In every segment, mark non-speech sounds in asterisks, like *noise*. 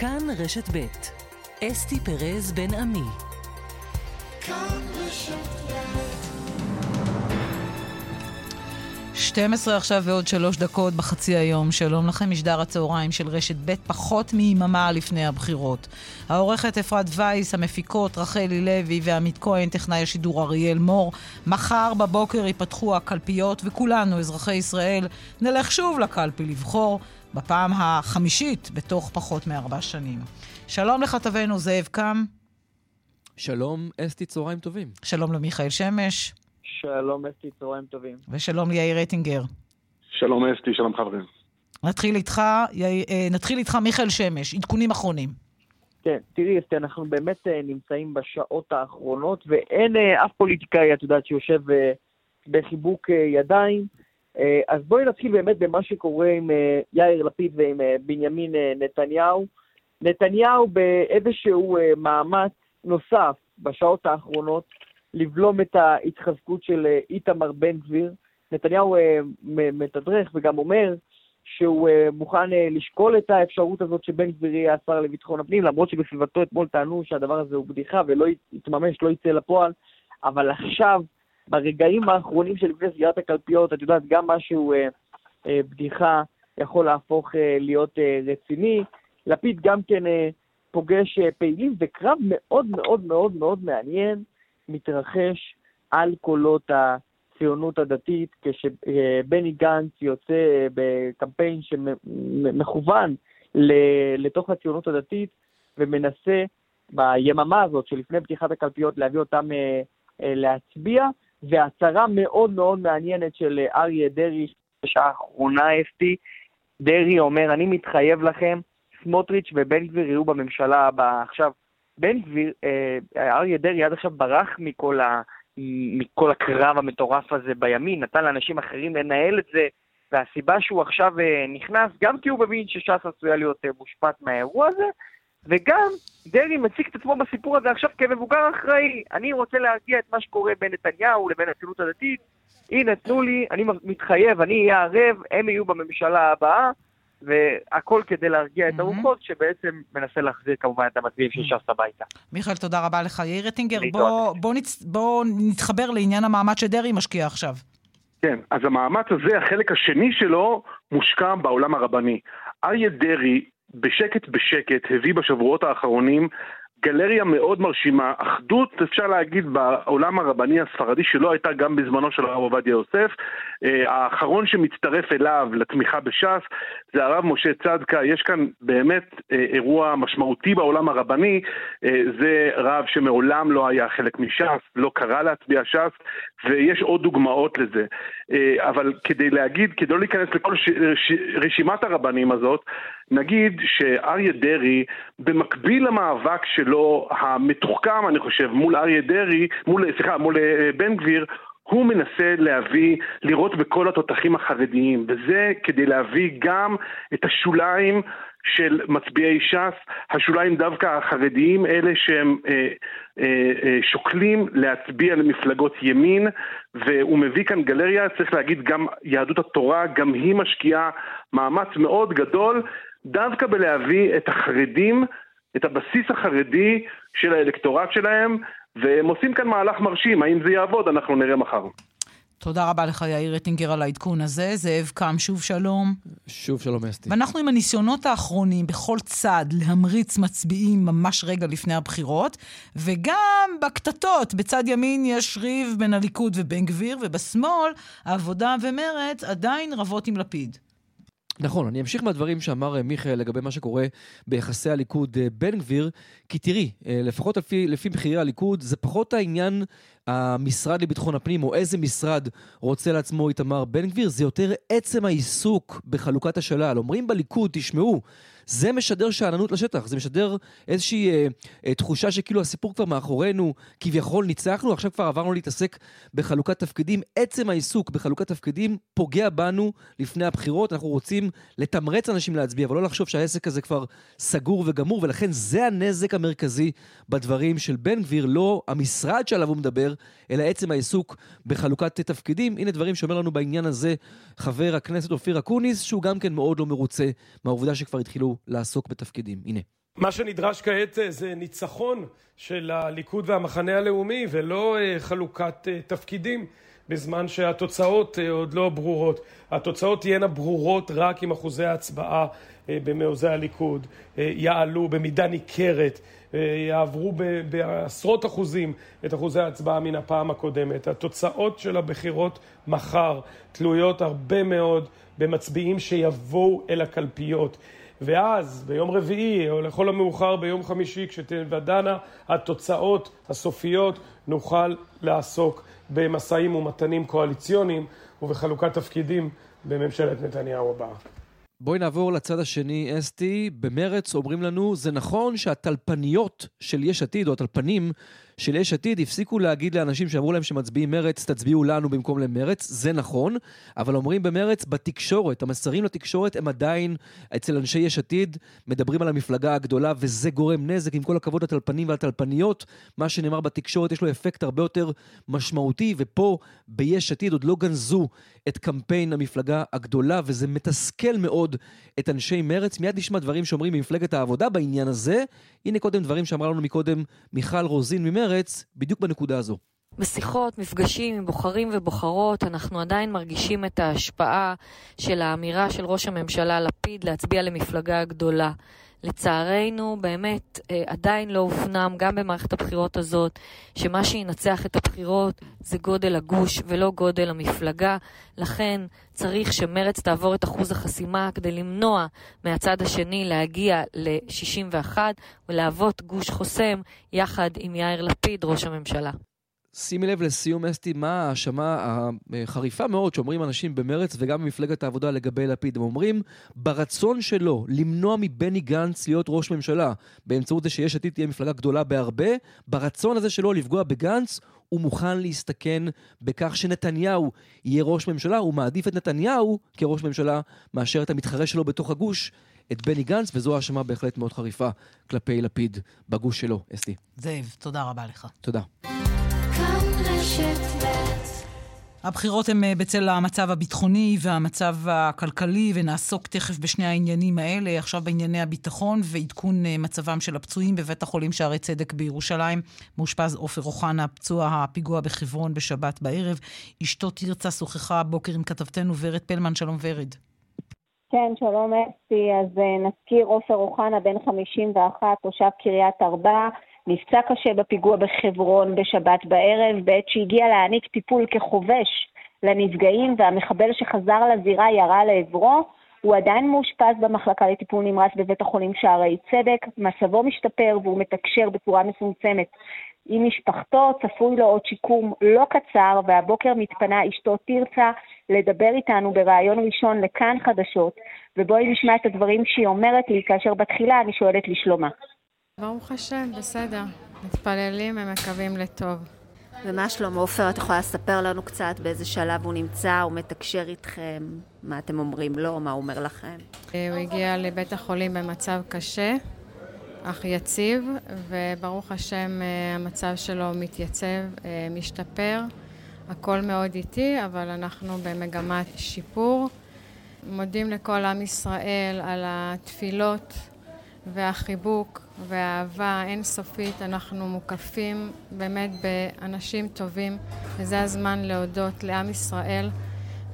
כאן רשת ב' אסתי פרז בן עמי. ב' 12 עכשיו ועוד שלוש דקות בחצי היום. שלום לכם, משדר הצהריים של רשת ב', פחות מיממה לפני הבחירות. העורכת אפרת וייס, המפיקות רחלי לוי ועמית כהן, טכנאי השידור אריאל מור. מחר בבוקר ייפתחו הקלפיות, וכולנו, אזרחי ישראל, נלך שוב לקלפי לבחור, בפעם החמישית בתוך פחות מארבע שנים. שלום לכתבנו זאב קם. שלום, אסתי, צהריים טובים. שלום למיכאל שמש. שלום אסתי, צהריים טובים. ושלום ליאיר רייטינגר. שלום אסתי, שלום חברים. נתחיל איתך, אה, נתחיל איתך מיכאל שמש, עדכונים אחרונים. כן, תראי אסתי, אנחנו באמת אה, נמצאים בשעות האחרונות, ואין אה, אף פוליטיקאי, את יודעת, שיושב בחיבוק ידיים. אז בואי נתחיל באמת במה שקורה עם יאיר לפיד ועם בנימין נתניהו. נתניהו באיזשהו מאמץ נוסף בשעות האחרונות, לבלום את ההתחזקות של אה, איתמר בן גביר. נתניהו אה, מתדרך וגם אומר שהוא אה, מוכן לשקול את האפשרות הזאת שבן גביר יהיה השר לביטחון הפנים, למרות שבסביבתו אתמול טענו שהדבר הזה הוא בדיחה ולא יתממש, לא יצא לפועל, אבל עכשיו, ברגעים האחרונים של לפני סגירת הקלפיות, את יודעת, גם משהו בדיחה יכול להפוך להיות רציני. לפיד גם כן פוגש פעילים, וקרב מאוד מאוד מאוד מאוד מעניין. מתרחש על קולות הציונות הדתית, כשבני גנץ יוצא בקמפיין שמכוון לתוך הציונות הדתית ומנסה ביממה הזאת שלפני פתיחת הקלפיות להביא אותם אה, אה, להצביע, והצהרה מאוד מאוד מעניינת של אריה דרעי, בשעה האחרונה אסתי, דרעי אומר, אני מתחייב לכם, סמוטריץ' ובן גביר יהיו בממשלה הבאה. עכשיו, בן גביר, אה, אריה דרעי עד עכשיו ברח מכל, ה, מכל הקרב המטורף הזה בימין, נתן לאנשים אחרים לנהל את זה, והסיבה שהוא עכשיו אה, נכנס, גם כי הוא מבין שש"ס עשויה להיות אה, מושפט מהאירוע הזה, וגם דרעי מציג את עצמו בסיפור הזה עכשיו כמבוגר אחראי. אני רוצה להרגיע את מה שקורה בין נתניהו לבין הציונות הדתית. הנה, תנו לי, אני מתחייב, אני אהיה ערב, הם יהיו בממשלה הבאה. והכל כדי להרגיע את הרוחות, שבעצם מנסה להחזיר כמובן את המצביעים של ש"ס הביתה. מיכאל, תודה רבה לך. יאיר רטינגר, בוא, בוא, נצ... בוא נתחבר לעניין המאמץ שדרעי משקיע עכשיו. כן, אז המאמץ הזה, החלק השני שלו, מושקע בעולם הרבני. אריה דרעי, בשקט בשקט, הביא בשבועות האחרונים גלריה מאוד מרשימה, אחדות אפשר להגיד בעולם הרבני הספרדי שלא הייתה גם בזמנו של הרב עובדיה יוסף. אה, האחרון שמצטרף אליו לתמיכה בש"ס זה הרב משה צדקה, יש כאן באמת אה, אירוע משמעותי בעולם הרבני, אה, זה רב שמעולם לא היה חלק מש"ס, לא קרא להצביע ש"ס, ויש עוד דוגמאות לזה. אבל כדי להגיד, כדי לא להיכנס לכל רשימת הרבנים הזאת, נגיד שאריה דרעי, במקביל למאבק שלו, המתוחכם, אני חושב, מול אריה דרעי, מול, סליחה, מול אה, בן גביר, הוא מנסה להביא, לראות בכל התותחים החרדיים, וזה כדי להביא גם את השוליים של מצביעי ש"ס, השוליים דווקא החרדיים, אלה שהם אה, אה, אה, שוקלים להצביע למפלגות ימין, והוא מביא כאן גלריה, צריך להגיד גם יהדות התורה, גם היא משקיעה מאמץ מאוד גדול דווקא בלהביא את החרדים, את הבסיס החרדי של האלקטורט שלהם, והם עושים כאן מהלך מרשים. האם זה יעבוד? אנחנו נראה מחר. תודה רבה לך, יאיר רטינגר, על העדכון הזה. זאב קם, שוב שלום. שוב שלום, אסתי. ואנחנו עם הניסיונות האחרונים בכל צד להמריץ מצביעים ממש רגע לפני הבחירות, וגם בקטטות, בצד ימין יש ריב בין הליכוד ובן גביר, ובשמאל, העבודה ומרצ עדיין רבות עם לפיד. נכון, אני אמשיך מהדברים שאמר אה, מיכאל לגבי מה שקורה ביחסי הליכוד-בן אה, גביר, כי תראי, אה, לפחות לפי, לפי מחירי הליכוד, זה פחות העניין המשרד לביטחון הפנים, או איזה משרד רוצה לעצמו איתמר בן גביר, זה יותר עצם העיסוק בחלוקת השלל. אומרים בליכוד, תשמעו, זה משדר שאננות לשטח, זה משדר איזושהי אה, אה, תחושה שכאילו הסיפור כבר מאחורינו, כביכול ניצחנו, עכשיו כבר עברנו להתעסק בחלוקת תפקידים. עצם העיסוק בחלוקת תפקידים פוגע בנו לפני הבחירות, אנחנו רוצים לתמרץ אנשים להצביע, אבל לא לחשוב שהעסק הזה כבר סגור וגמור, ולכן זה הנזק המרכזי בדברים של בן גביר, לא המשרד שעליו הוא מדבר, אלא עצם העיסוק בחלוקת תפקידים. הנה דברים שאומר לנו בעניין הזה חבר הכנסת אופיר אקוניס, שהוא גם כן מאוד לא מרוצה מהעובדה שכבר התחילו לעסוק בתפקידים. הנה. מה שנדרש כעת זה ניצחון של הליכוד והמחנה הלאומי ולא חלוקת תפקידים. בזמן שהתוצאות אה, עוד לא ברורות. התוצאות תהיינה ברורות רק אם אחוזי ההצבעה אה, במעוזי הליכוד אה, יעלו במידה ניכרת, יעברו בעשרות אחוזים את אחוזי ההצבעה מן הפעם הקודמת. התוצאות של הבחירות מחר תלויות הרבה מאוד במצביעים שיבואו אל הקלפיות. ואז ביום רביעי, או לכל המאוחר ביום חמישי, כשתוודענה התוצאות הסופיות, נוכל לעסוק במשאים ומתנים קואליציוניים ובחלוקת תפקידים בממשלת נתניהו הבאה. בואי נעבור לצד השני, אסתי. במרץ אומרים לנו, זה נכון שהטלפניות של יש עתיד, או הטלפנים של יש עתיד, הפסיקו להגיד לאנשים שאמרו להם שמצביעים מרץ, תצביעו לנו במקום למרץ, זה נכון, אבל אומרים במרץ, בתקשורת, המסרים לתקשורת הם עדיין, אצל אנשי יש עתיד, מדברים על המפלגה הגדולה, וזה גורם נזק, עם כל הכבוד לטלפנים והטלפניות. מה שנאמר בתקשורת יש לו אפקט הרבה יותר משמעותי, ופה ביש עתיד עוד לא גנזו את קמפיין המפלגה הגדולה, וזה מתסכל מאוד את אנשי מרץ. מיד נשמע דברים שאומרים ממפלגת העבודה בעניין הזה. הנה קודם דברים שאמרה לנו מקודם מיכל רוזין ממרץ, בדיוק בנקודה הזו. בשיחות, מפגשים עם בוחרים ובוחרות, אנחנו עדיין מרגישים את ההשפעה של האמירה של ראש הממשלה לפיד להצביע למפלגה הגדולה. לצערנו, באמת אה, עדיין לא הופנם, גם במערכת הבחירות הזאת, שמה שינצח את הבחירות זה גודל הגוש ולא גודל המפלגה. לכן צריך שמרץ תעבור את אחוז החסימה כדי למנוע מהצד השני להגיע ל-61 ולהוות גוש חוסם יחד עם יאיר לפיד, ראש הממשלה. שימי לב לסיום אסתי, מה ההאשמה החריפה מאוד שאומרים אנשים במרץ וגם במפלגת העבודה לגבי לפיד. הם אומרים, ברצון שלו למנוע מבני גנץ להיות ראש ממשלה, באמצעות זה שיש עתיד תהיה מפלגה גדולה בהרבה, ברצון הזה שלו לפגוע בגנץ, הוא מוכן להסתכן בכך שנתניהו יהיה ראש ממשלה, הוא מעדיף את נתניהו כראש ממשלה מאשר את המתחרה שלו בתוך הגוש, את בני גנץ, וזו האשמה בהחלט מאוד חריפה כלפי לפיד בגוש שלו, אסתי. זאב, תודה רבה לך. תודה. הבחירות הן אה, בצל המצב הביטחוני והמצב הכלכלי, ונעסוק תכף בשני העניינים האלה, עכשיו בענייני הביטחון ועדכון אה, מצבם של הפצועים בבית החולים שערי צדק בירושלים. מאושפז עופר אוחנה, פצוע הפיגוע בחברון בשבת בערב. אשתו תרצה שוחחה הבוקר עם כתבתנו ורד פלמן. שלום ורד. כן, שלום אסתי. אז אה, נזכיר עופר אוחנה, בן 51, תושב קריית ארבע. נפצע קשה בפיגוע בחברון בשבת בערב, בעת שהגיע להעניק טיפול כחובש לנפגעים והמחבל שחזר לזירה ירה לעברו, הוא עדיין מאושפז במחלקה לטיפול נמרץ בבית החולים שערי צדק, מצבו משתפר והוא מתקשר בצורה מצומצמת עם משפחתו, צפוי לו עוד שיקום לא קצר, והבוקר מתפנה אשתו תרצה לדבר איתנו בריאיון ראשון לכאן חדשות, ובואי נשמע את הדברים שהיא אומרת לי כאשר בתחילה אני שואלת לשלומה. ברוך השם, בסדר. מתפללים ומקווים לטוב. ומה שלמה עופר, את יכולה לספר לנו קצת באיזה שלב הוא נמצא, הוא מתקשר איתכם, מה אתם אומרים לו, מה הוא אומר לכם? הוא הגיע לבית החולים במצב קשה, אך יציב, וברוך השם אה, המצב שלו מתייצב, אה, משתפר. הכל מאוד איטי, אבל אנחנו במגמת שיפור. מודים לכל עם ישראל על התפילות והחיבוק והאהבה האינסופית. אנחנו מוקפים באמת באנשים טובים, וזה הזמן להודות לעם ישראל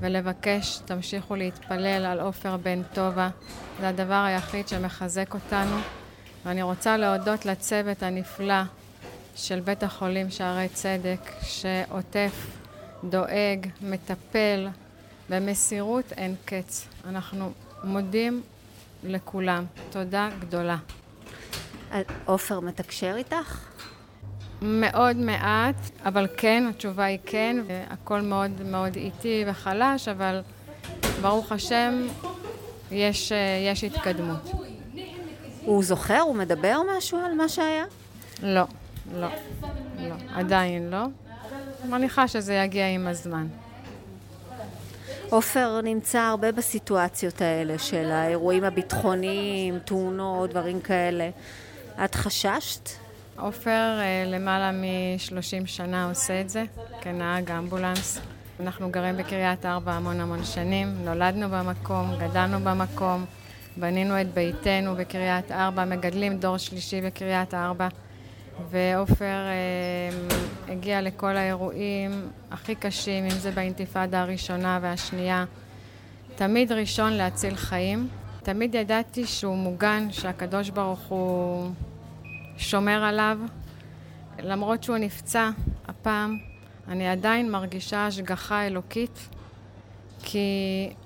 ולבקש, תמשיכו להתפלל על עופר בן טובה. זה הדבר היחיד שמחזק אותנו. ואני רוצה להודות לצוות הנפלא של בית החולים שערי צדק, שעוטף, דואג, מטפל, במסירות אין קץ. אנחנו מודים לכולם. תודה גדולה. עופר מתקשר איתך? מאוד מעט, אבל כן, התשובה היא כן. הכל מאוד מאוד איטי וחלש, אבל ברוך השם, יש, יש התקדמות. הוא זוכר? הוא מדבר משהו על מה שהיה? לא, לא, לא, עדיין לא. מניחה שזה יגיע עם הזמן. עופר נמצא הרבה בסיטואציות האלה של האירועים הביטחוניים, תאונות, דברים כאלה. את חששת? עופר אה, למעלה מ-30 שנה עושה את זה כנהג אמבולנס. אנחנו גרים בקריית ארבע המון המון שנים, נולדנו במקום, גדלנו במקום, בנינו את ביתנו בקריית ארבע, מגדלים דור שלישי בקריית ארבע. ועופר אה, הגיע לכל האירועים הכי קשים, אם זה באינתיפאדה הראשונה והשנייה. תמיד ראשון להציל חיים. תמיד ידעתי שהוא מוגן, שהקדוש ברוך הוא שומר עליו. למרות שהוא נפצע הפעם, אני עדיין מרגישה השגחה אלוקית, כי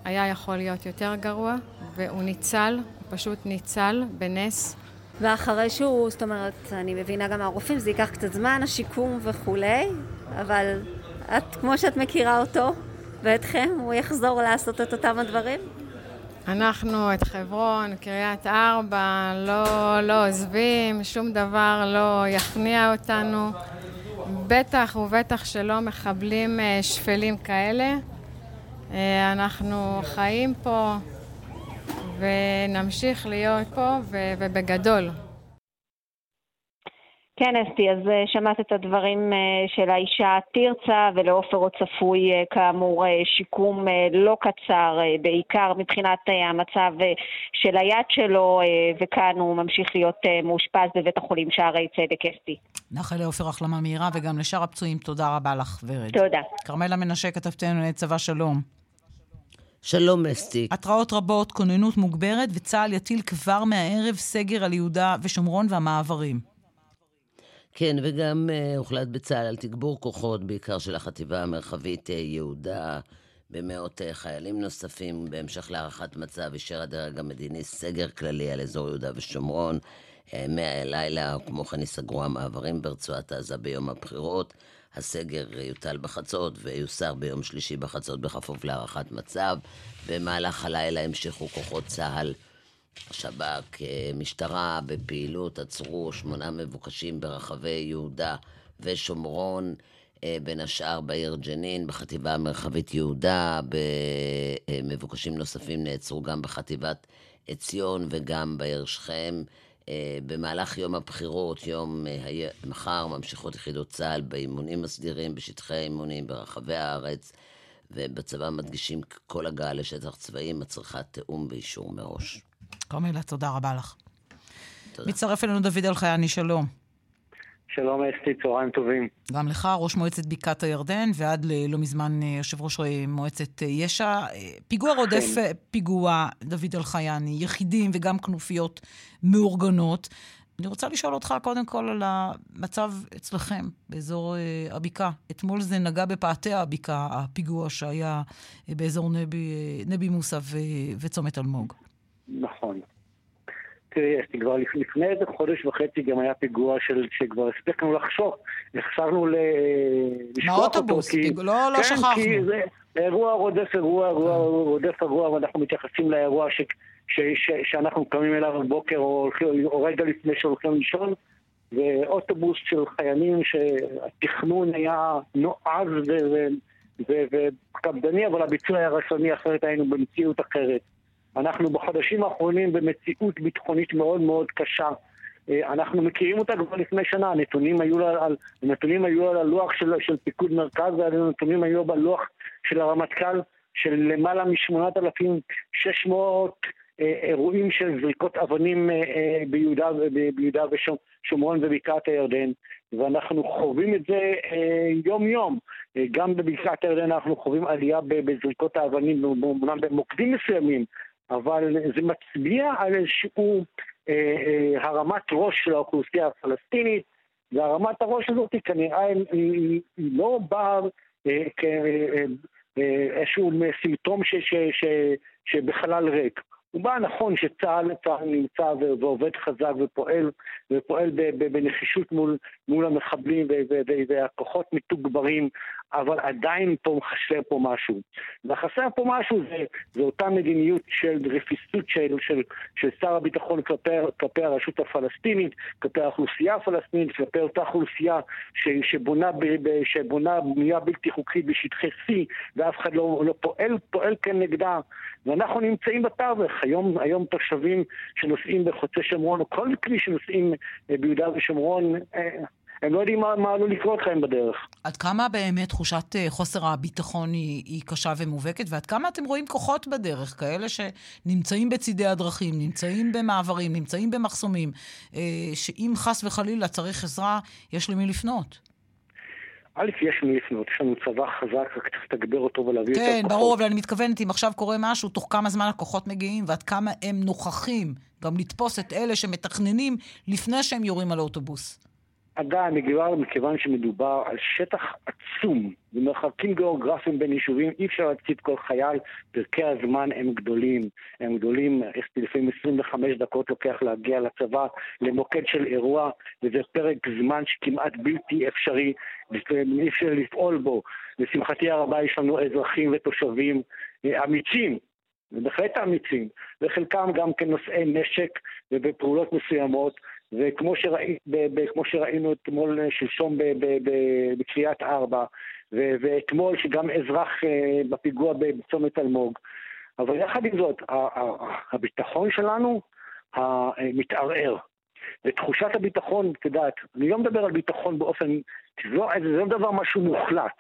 היה יכול להיות יותר גרוע, והוא ניצל, הוא פשוט ניצל בנס. ואחרי שהוא, זאת אומרת, אני מבינה גם מהרופאים, זה ייקח קצת זמן, השיקום וכולי, אבל את, כמו שאת מכירה אותו ואתכם, הוא יחזור לעשות את אותם הדברים? אנחנו את חברון, קריית ארבע, לא, לא עוזבים, שום דבר לא יכניע אותנו. בטח ובטח שלא מחבלים אה, שפלים כאלה. אה, אנחנו חיים פה ונמשיך להיות פה ובגדול. כן, אסתי, אז אה, שמעת את הדברים אה, של האישה תרצה, ולעופר עוד צפוי אה, כאמור שיקום לא קצר, בעיקר מבחינת המצב של היד שלו, וכאן הוא ממשיך להיות מאושפז בבית החולים שערי צדק, אסתי. נאחל לעופר החלמה מהירה, וגם לשאר הפצועים, תודה רבה לך, ורד. תודה. כרמלה מנשה, כתבתנו צבא שלום. שלום אסתי. התראות רבות, כוננות מוגברת, וצה"ל יטיל כבר מהערב סגר על יהודה ושומרון והמעברים. כן, וגם uh, הוחלט בצה"ל על תגבור כוחות, בעיקר של החטיבה המרחבית uh, יהודה, במאות uh, חיילים נוספים. בהמשך להערכת מצב אישר הדרג המדיני סגר כללי על אזור יהודה ושומרון. מהלילה, כמו כן ייסגרו המעברים ברצועת עזה ביום הבחירות. הסגר יוטל בחצות ויוסר ביום שלישי בחצות בכפוף להערכת מצב. במהלך הלילה המשיכו כוחות צה"ל השב"כ, אה, משטרה בפעילות, עצרו שמונה מבוקשים ברחבי יהודה ושומרון, אה, בין השאר בעיר ג'נין, בחטיבה המרחבית יהודה, במבוקשים נוספים נעצרו גם בחטיבת עציון וגם בעיר שכם. אה, במהלך יום הבחירות, יום מחר, ממשיכות יחידות צה"ל באימונים הסדירים, בשטחי האימונים ברחבי הארץ, ובצבא מדגישים כל הגעה לשטח צבאי מצריכה תיאום ואישור מראש. כרמלה, תודה רבה לך. תודה. מצטרף אלינו דוד אלחייני, שלום. שלום אסתי, צהריים טובים. גם לך, ראש מועצת בקעת הירדן, ועד לא מזמן אה, יושב ראש אה, מועצת אה, יש"ע. פיגוע רודף פיגוע, דוד אלחייני, יחידים וגם כנופיות מאורגנות. אני רוצה לשאול אותך קודם כל על המצב אצלכם, באזור הבקעה. אתמול זה נגע בפאתי הבקעה, הפיגוע שהיה באזור נבי, נבי מוסא וצומת אלמוג. נכון. תראי, כבר לפני איזה חודש וחצי גם היה פיגוע של, שכבר הספקנו לחשוב, נחשבנו ל... מהאוטובוס, כי... פיג... לא, לא כן, שכחנו. כי זה אירוע רודף אירוע, אירוע כן. רודף אירוע, ואנחנו מתייחסים לאירוע ש... ש... ש... שאנחנו קמים אליו בבוקר או, או רגע לפני שהולכים לישון, ואוטובוס של חיילים שהתכנון היה נועז וקפדני, אבל הביצוע היה רצוני, אחרת היינו במציאות אחרת. אנחנו בחודשים האחרונים במציאות ביטחונית מאוד מאוד קשה. אה, אנחנו מכירים אותה כבר לפני שנה, הנתונים היו על, הנתונים היו על הלוח של, של פיקוד מרכז והנתונים היו בלוח של הרמטכ"ל של למעלה מ-8,600 אה, אירועים של זריקות אבנים אה, ביהודה, ביהודה ושומרון ובקעת הירדן ואנחנו חווים את זה יום-יום. גם בבקעת הירדן אנחנו חווים עלייה בזריקות האבנים, במוקדים מסוימים, אבל זה מצביע על איזשהו אה, אה, הרמת ראש של האוכלוסייה הפלסטינית, והרמת הראש הזאת כנראה היא, היא, היא לא באה אה, כאיזשהו אה, אה, סימפטום ש, ש, ש, שבחלל ריק. הוא בא נכון שצה"ל נמצא ועובד חזק ופועל, ופועל בנחישות מול, מול המחבלים והכוחות מתוגברים, אבל עדיין פה חסר פה משהו. וחסר פה משהו זה, זה אותה מדיניות של רפיסות של, של, של שר הביטחון כלפי, כלפי הרשות הפלסטינית, כלפי האוכלוסייה הפלסטינית, כלפי אותה אוכלוסייה ש, שבונה, שבונה בנייה בלתי חוקית בשטחי C ואף אחד לא, לא פועל, פועל כנגדה. ואנחנו נמצאים בתווך. היום, היום תושבים שנוסעים בחוצה שומרון, או כל כלי שנוסעים ביהודה ושומרון, אה, הם לא יודעים מה, מה עלול לקרות להם בדרך. עד כמה באמת תחושת אה, חוסר הביטחון היא, היא קשה ומובהקת, ועד כמה אתם רואים כוחות בדרך, כאלה שנמצאים בצידי הדרכים, נמצאים במעברים, נמצאים במחסומים, אה, שאם חס וחלילה צריך עזרה, יש למי לפנות. א', יש מי לפנות, יש לנו צבא חזק, רק צריך לתגבר אותו ולהביא כן, יותר כוחות. כן, ברור, אבל אני מתכוונת, אם עכשיו קורה משהו, תוך כמה זמן הכוחות מגיעים, ועד כמה הם נוכחים גם לתפוס את אלה שמתכננים לפני שהם יורים על האוטובוס. מגיבה מכיוון שמדובר על שטח עצום במרחקים גיאוגרפיים בין יישובים, אי אפשר להציב כל חייל, פרקי הזמן הם גדולים, הם גדולים, יש לפעמים 25 דקות לוקח להגיע לצבא, למוקד של אירוע, וזה פרק זמן שכמעט בלתי אפשרי, אי אפשר לפעול בו. לשמחתי הרבה יש לנו אזרחים ותושבים אה, אמיצים, ובהחלט אמיצים, וחלקם גם כנושאי נשק ובפעולות מסוימות, וכמו שראי, שראינו אתמול, אה, שלשום בקריית ארבע, ואתמול שגם אזרח אה, בפיגוע בצומת אלמוג. אבל יחד עם זאת, הביטחון שלנו מתערער. ותחושת הביטחון, את יודעת, אני לא מדבר על ביטחון באופן, זה לא, זה לא דבר משהו מוחלט.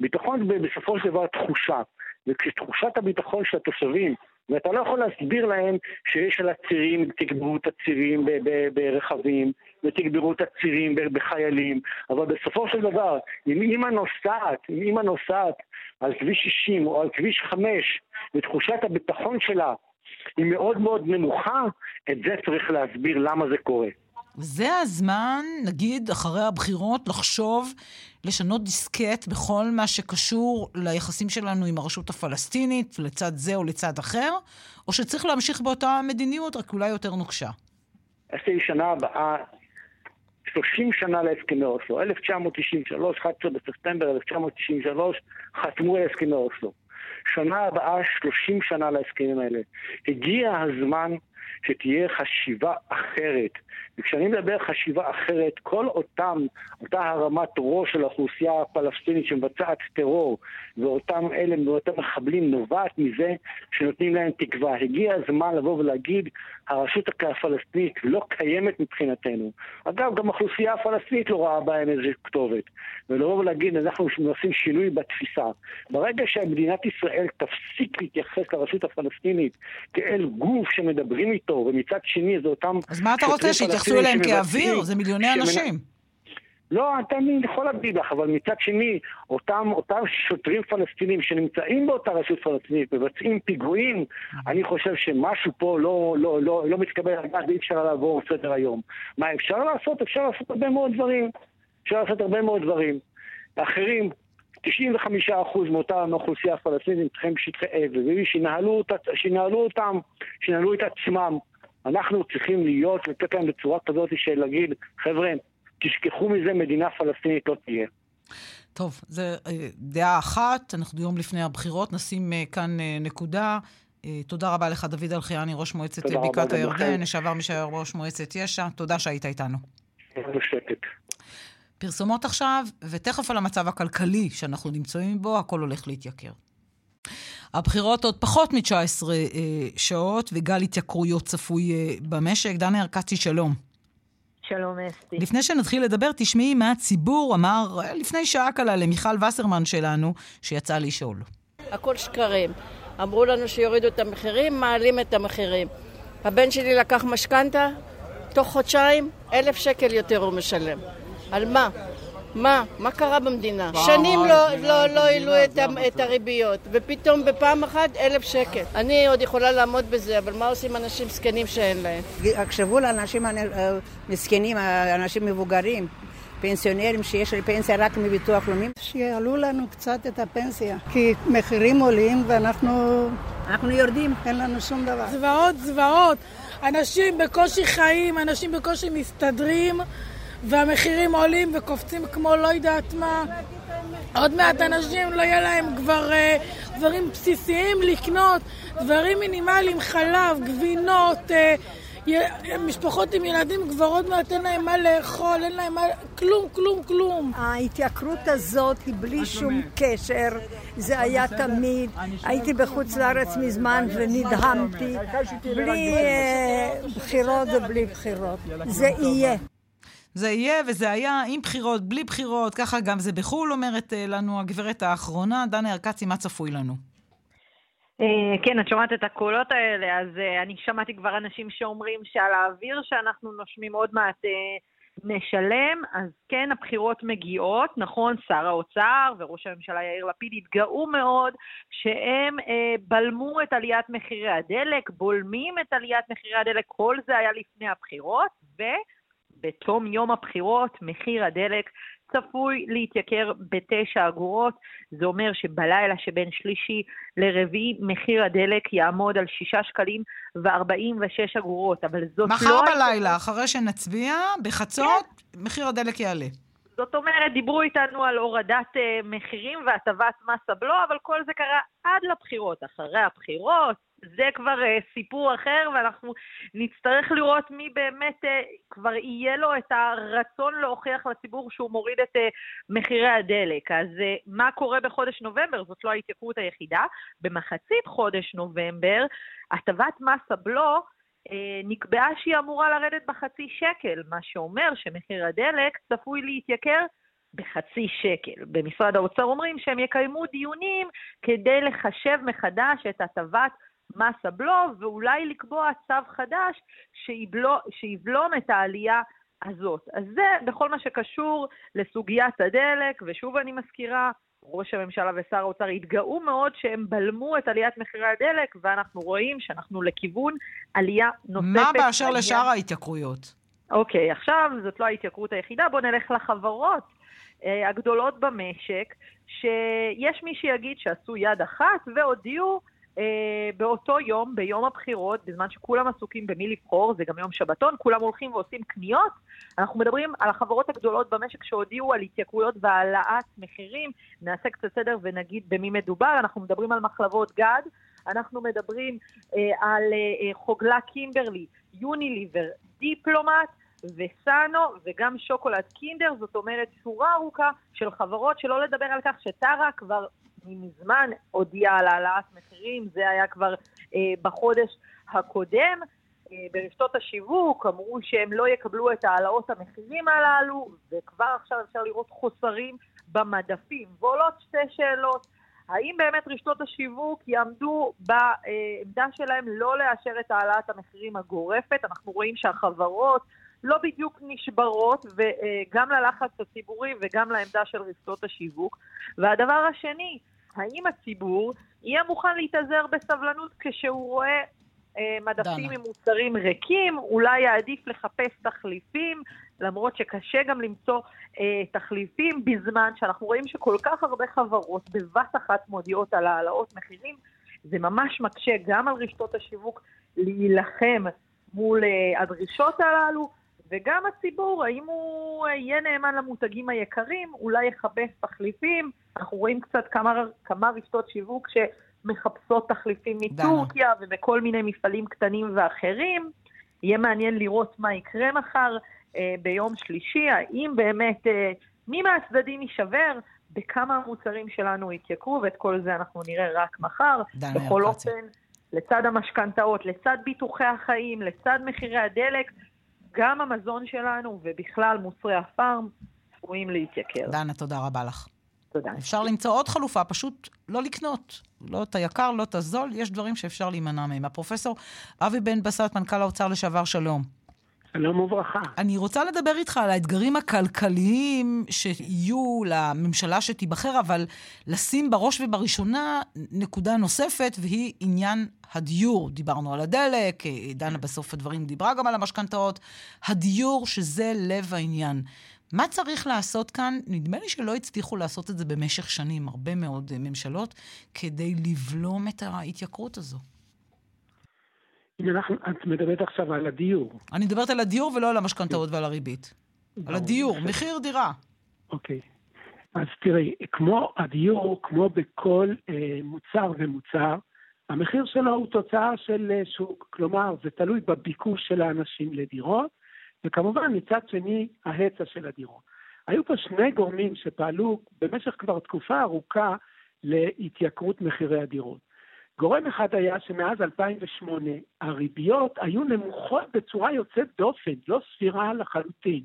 ביטחון בסופו של דבר תחושה, וכשתחושת הביטחון של התושבים ואתה לא יכול להסביר להם שיש על הצירים, תגברו את הצירים ברכבים, ותגברו את הצירים בחיילים, אבל בסופו של דבר, אם אימא נוסעת, אם אימא נוסעת על כביש 60 או על כביש 5, ותחושת הביטחון שלה היא מאוד מאוד נמוכה, את זה צריך להסביר למה זה קורה. זה הזמן, נגיד, אחרי הבחירות, לחשוב לשנות דיסקט בכל מה שקשור ליחסים שלנו עם הרשות הפלסטינית, לצד זה או לצד אחר, או שצריך להמשיך באותה מדיניות, רק אולי יותר נוקשה? יש לי שנה הבאה 30 שנה להסכמי אוסלו. 1993, 11 בספטמבר 1993, חתמו על הסכמי אוסלו. שנה הבאה 30 שנה להסכמים האלה. הגיע הזמן שתהיה חשיבה אחרת. וכשאני מדבר חשיבה אחרת, כל אותם, אותה הרמת ראש של האוכלוסייה הפלסטינית שמבצעת טרור, ואותם אלה, ואותם מחבלים, נובעת מזה שנותנים להם תקווה. הגיע הזמן לבוא ולהגיד, הרשות הפלסטינית לא קיימת מבחינתנו. אגב, גם האוכלוסייה הפלסטינית לא רואה בהם איזה כתובת. ולבוא ולהגיד, אנחנו עושים שינוי בתפיסה. ברגע שמדינת ישראל תפסיק להתייחס לרשות הפלסטינית כאל גוף שמדברים איתו, ומצד שני זה אותם... אז מה אתה רוצה, שיתייחסו אליהם כאוויר? זה מיליוני אנשים. לא, אני יכול להגיד לך, אבל מצד שני, אותם, אותם שוטרים פלסטינים שנמצאים באותה רשות פלסטינית, מבצעים פיגועים, אני חושב שמשהו פה לא, לא, לא, לא מתקבל על דעת ואי אפשר לעבור סדר היום. מה אפשר לעשות? אפשר לעשות הרבה מאוד דברים. אפשר לעשות הרבה מאוד דברים. אחרים, 95% מאותה האוכלוסייה הפלסטינית צריכים בשטחי אבל, ושינהלו אותם, שינהלו את עצמם. אנחנו צריכים להיות, לתת להם בצורה כזאת של להגיד, חבר'ה, תשכחו מזה, מדינה פלסטינית לא תהיה. טוב, זו אה, דעה אחת, אנחנו יום לפני הבחירות, נשים אה, כאן אה, נקודה. תודה רבה לך, דוד אלחיאני, ראש מועצת בקעת הירדן, לשעבר מי שהיה ראש מועצת יש"ע. תודה שהיית איתנו. בשקט. פרסומות עכשיו, ותכף על המצב הכלכלי שאנחנו נמצאים בו, הכל הולך להתייקר. הבחירות עוד פחות מ-19 אה, שעות, וגל התייקרויות צפוי אה, במשק. דנה ארקצי, שלום. שלום, אסתי. לפני שנתחיל לדבר, תשמעי מה הציבור אמר אה, לפני שעה קלה למיכל וסרמן שלנו, שיצא לשאול. הכל שקרים. אמרו לנו שיורידו את המחירים, מעלים את המחירים. הבן שלי לקח משכנתה, תוך חודשיים אלף שקל יותר הוא משלם. על מה? מה? מה קרה במדינה? שנים לא, לא, לא העלו את, את הריביות, ופתאום בפעם אחת אלף שקל. אני עוד יכולה לעמוד בזה, אבל מה עושים אנשים זקנים שאין להם? תחשבו לאנשים מסכנים, אנשים מבוגרים. פנסיונרים שיש לי פנסיה רק מביטוח לאומי. שיעלו לנו קצת את הפנסיה, כי מחירים עולים ואנחנו... אנחנו יורדים. אין לנו שום דבר. זוועות, זוועות. אנשים בקושי חיים, אנשים בקושי מסתדרים. והמחירים עולים וקופצים כמו לא יודעת מה. עוד מעט אנשים לא יהיה להם כבר uh, דברים בסיסיים לקנות, דברים מינימליים, חלב, גבינות, uh, משפחות עם ילדים כבר עוד מעט אין להם מה לאכול, אין להם מה... כלום, כלום, כלום. ההתייקרות הזאת היא בלי שום קשר, זה היה תמיד. הייתי בחוץ לארץ מזמן ונדהמתי. בלי uh, בחירות ובלי בחירות. זה יהיה. זה יהיה וזה היה עם בחירות, בלי בחירות, ככה גם זה בחו"ל, אומרת אה, לנו הגברת האחרונה. דנה ארקצי, מה צפוי לנו? אה, כן, את שומעת את הקולות האלה, אז אה, אני שמעתי כבר אנשים שאומרים שעל האוויר שאנחנו נושמים עוד מעט נשלם, אז כן, הבחירות מגיעות, נכון, שר האוצר וראש הממשלה יאיר לפיד התגאו מאוד שהם בלמו את עליית מחירי הדלק, בולמים את עליית מחירי הדלק, כל זה היה לפני הבחירות, ובתום יום הבחירות מחיר הדלק צפוי להתייקר בתשע אגורות. זה אומר שבלילה שבין שלישי לרביעי מחיר הדלק יעמוד על שישה שקלים וארבעים ושש אגורות, אבל זאת מחר לא... מחר בלילה, אחרי שנצביע, בחצות, כן. מחיר הדלק יעלה. זאת אומרת, דיברו איתנו על הורדת uh, מחירים והטבת מס הבלו, אבל כל זה קרה עד לבחירות. אחרי הבחירות, זה כבר uh, סיפור אחר, ואנחנו נצטרך לראות מי באמת uh, כבר יהיה לו את הרצון להוכיח לציבור שהוא מוריד את uh, מחירי הדלק. אז uh, מה קורה בחודש נובמבר? זאת לא ההתייקרות היחידה. במחצית חודש נובמבר, הטבת מס הבלו נקבעה שהיא אמורה לרדת בחצי שקל, מה שאומר שמחיר הדלק צפוי להתייקר בחצי שקל. במשרד האוצר אומרים שהם יקיימו דיונים כדי לחשב מחדש את הטבת מס הבלו, ואולי לקבוע צו חדש שיבלום, שיבלום את העלייה הזאת. אז זה בכל מה שקשור לסוגיית הדלק, ושוב אני מזכירה, ראש הממשלה ושר האוצר התגאו מאוד שהם בלמו את עליית מחירי הדלק, ואנחנו רואים שאנחנו לכיוון עלייה נוספת. מה באשר עלייה... לשאר ההתייקרויות? אוקיי, עכשיו זאת לא ההתייקרות היחידה, בואו נלך לחברות אה, הגדולות במשק, שיש מי שיגיד שעשו יד אחת והודיעו באותו יום, ביום הבחירות, בזמן שכולם עסוקים במי לבחור, זה גם יום שבתון, כולם הולכים ועושים קניות. אנחנו מדברים על החברות הגדולות במשק שהודיעו על התייקרויות והעלאת מחירים. נעשה קצת סדר ונגיד במי מדובר. אנחנו מדברים על מחלבות גד, אנחנו מדברים אה, על אה, חוגלה קימברלי, יוניליבר, דיפלומט, וסאנו וגם שוקולד קינדר, זאת אומרת שורה ארוכה של חברות, שלא לדבר על כך שטרה כבר מזמן הודיעה על העלאת מחירים, זה היה כבר אה, בחודש הקודם. אה, ברשתות השיווק אמרו שהם לא יקבלו את העלאות המחירים הללו, וכבר עכשיו אפשר לראות חוסרים במדפים. ועולות שתי שאלות. האם באמת רשתות השיווק יעמדו בעמדה שלהם לא לאשר את העלאת המחירים הגורפת? אנחנו רואים שהחברות לא בדיוק נשברות, וגם ללחץ הציבורי וגם לעמדה של רשתות השיווק. והדבר השני, האם הציבור יהיה מוכן להתאזר בסבלנות כשהוא רואה אה, מדפים עם מוצרים ריקים, אולי יעדיף לחפש תחליפים, למרות שקשה גם למצוא אה, תחליפים בזמן שאנחנו רואים שכל כך הרבה חברות בבת אחת מודיעות על העלאות מחירים. זה ממש מקשה גם על רשתות השיווק להילחם מול אה, הדרישות הללו, וגם הציבור, האם הוא יהיה נאמן למותגים היקרים, אולי יחפש תחליפים. אנחנו רואים קצת כמה, כמה רשתות שיווק שמחפשות תחליפים מטורקיה ומכל מיני מפעלים קטנים ואחרים. יהיה מעניין לראות מה יקרה מחר אה, ביום שלישי, האם באמת אה, מי מהצדדים יישבר, בכמה המוצרים שלנו יתייקרו, ואת כל זה אנחנו נראה רק מחר. בכל אופן, לצד המשכנתאות, לצד ביטוחי החיים, לצד מחירי הדלק, גם המזון שלנו ובכלל מוצרי הפארם צפויים להתייקר. דנה, תודה רבה לך. תודה. אפשר למצוא עוד חלופה, פשוט לא לקנות. לא את היקר, לא את הזול, יש דברים שאפשר להימנע מהם. הפרופסור אבי בן בסט, מנכ"ל האוצר לשעבר, שלום. שלום וברכה. אני רוצה לדבר איתך על האתגרים הכלכליים שיהיו לממשלה שתיבחר, אבל לשים בראש ובראשונה נקודה נוספת, והיא עניין הדיור. דיברנו על הדלק, דנה בסוף הדברים דיברה גם על המשכנתאות. הדיור, שזה לב העניין. מה צריך לעשות כאן? נדמה לי שלא הצליחו לעשות את זה במשך שנים, הרבה מאוד ממשלות, כדי לבלום את ההתייקרות הזו. אם אנחנו, את מדברת עכשיו על הדיור. אני מדברת על הדיור ולא על המשכנתאות ועל הריבית. על הדיור, מחיר דירה. אוקיי. אז תראי, כמו הדיור, כמו בכל אה, מוצר ומוצר, המחיר שלו הוא תוצאה של אה, שוק. כלומר, זה תלוי בביקוש של האנשים לדירות, וכמובן, מצד שני, ההיצע של הדירות. היו פה שני גורמים שפעלו במשך כבר תקופה ארוכה להתייקרות מחירי הדירות. גורם אחד היה שמאז 2008 הריביות היו נמוכות בצורה יוצאת דופן, לא סבירה לחלוטין.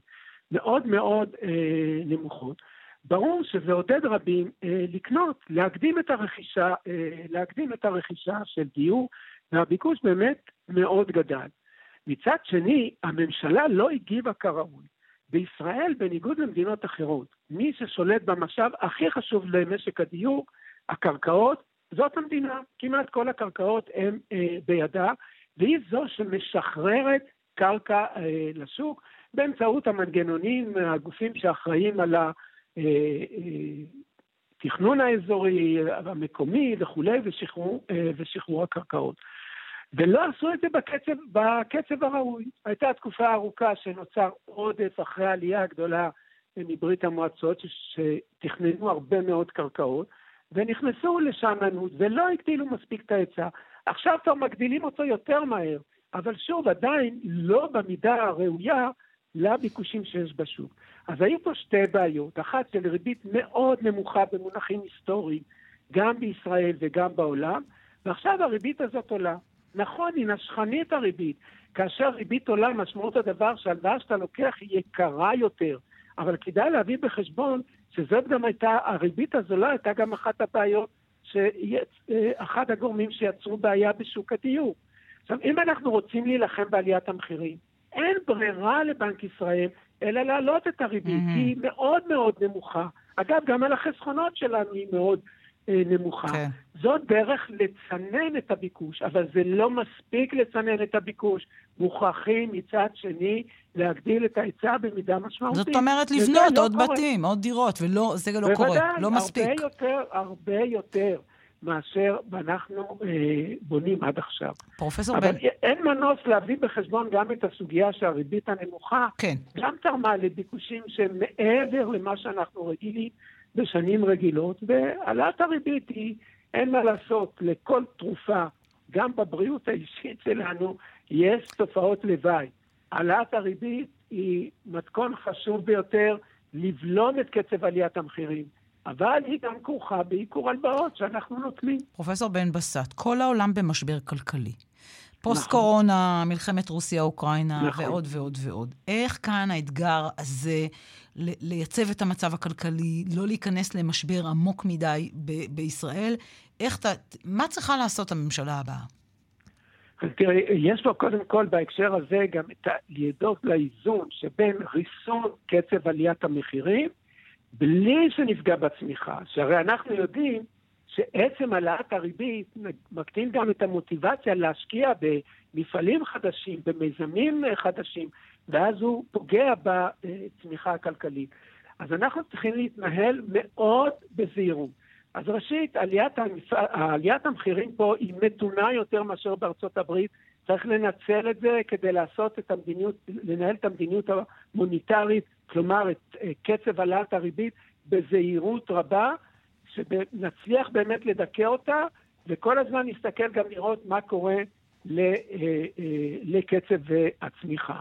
מאוד מאוד אה, נמוכות. ברור שזה עודד רבים אה, לקנות, להקדים את הרכישה, אה, להקדים את הרכישה של דיור, והביקוש באמת מאוד גדל. מצד שני, הממשלה לא הגיבה כראוי. בישראל, בניגוד למדינות אחרות, מי ששולט במשאב הכי חשוב למשק הדיור, הקרקעות, זאת המדינה. כמעט כל הקרקעות הן אה, בידה, והיא זו שמשחררת קרקע אה, לשוק באמצעות המנגנונים, הגופים שאחראים על התכנון אה, אה, האזורי, המקומי וכולי, ושחרור, אה, ושחרור הקרקעות. ולא עשו את זה בקצב, בקצב הראוי. הייתה תקופה ארוכה שנוצר עודף אחרי העלייה הגדולה מברית המועצות, שתכננו הרבה מאוד קרקעות, ונכנסו לשאננות ולא הגדילו מספיק את ההיצע. עכשיו כבר מגדילים אותו יותר מהר, אבל שוב, עדיין לא במידה הראויה לביקושים שיש בשוק. אז היו פה שתי בעיות, אחת של ריבית מאוד נמוכה במונחים היסטוריים, גם בישראל וגם בעולם, ועכשיו הריבית הזאת עולה. נכון, היא נשכנית הריבית. כאשר ריבית עולה, משמעות הדבר שהלוואה שאתה לוקח היא יקרה יותר. אבל כדאי להביא בחשבון שזאת גם הייתה, הריבית הזולה הייתה גם אחת הבעיות, אחד הגורמים שיצרו בעיה בשוק הדיור. עכשיו, אם אנחנו רוצים להילחם בעליית המחירים, אין ברירה לבנק ישראל אלא להעלות את הריבית, mm-hmm. היא מאוד מאוד נמוכה. אגב, גם על החסכונות שלנו היא מאוד אה, נמוכה. כן. זאת דרך לצנן את הביקוש, אבל זה לא מספיק לצנן את הביקוש. מוכרחים מצד שני להגדיל את ההיצע במידה משמעותית. זאת אומרת לבנות לא עוד קורה. בתים, עוד דירות, וזה לא בוודאי, קורה, לא מספיק. בוודאי, הרבה יותר, הרבה יותר. מאשר אנחנו אה, בונים עד עכשיו. פרופסור אבל בן... אבל אין מנוס להביא בחשבון גם את הסוגיה שהריבית הנמוכה, כן. גם תרמה לביקושים שהם מעבר למה שאנחנו רגילים בשנים רגילות, והעלאת הריבית היא, אין מה לעשות, לכל תרופה, גם בבריאות האישית שלנו, יש תופעות לוואי. העלאת הריבית היא מתכון חשוב ביותר לבלום את קצב עליית המחירים. אבל היא גם כרוכה בעיקור הלוואות שאנחנו נוטלים. פרופסור בן בסט, כל העולם במשבר כלכלי. פוסט-קורונה, נכון. מלחמת רוסיה-אוקראינה, נכון. ועוד ועוד ועוד. איך כאן האתגר הזה לייצב את המצב הכלכלי, לא להיכנס למשבר עמוק מדי ב- בישראל? איך אתה, מה צריכה לעשות הממשלה הבאה? אז תראי, יש פה קודם כל בהקשר הזה גם את לדאוג לאיזון שבין ריסון קצב עליית המחירים בלי שנפגע בצמיחה. שהרי אנחנו יודעים שעצם העלאת הריבית מקטין גם את המוטיבציה להשקיע במפעלים חדשים, במיזמים חדשים, ואז הוא פוגע בצמיחה הכלכלית. אז אנחנו צריכים להתנהל מאוד בזהירות. אז ראשית, עליית, המפ... עליית המחירים פה היא מתונה יותר מאשר בארצות הברית. צריך לנצל את זה כדי לעשות את המדיניות, לנהל את המדיניות המוניטרית, כלומר את קצב העלאת הריבית, בזהירות רבה, שנצליח באמת לדכא אותה, וכל הזמן נסתכל גם לראות מה קורה אה, אה, לקצב הצמיחה.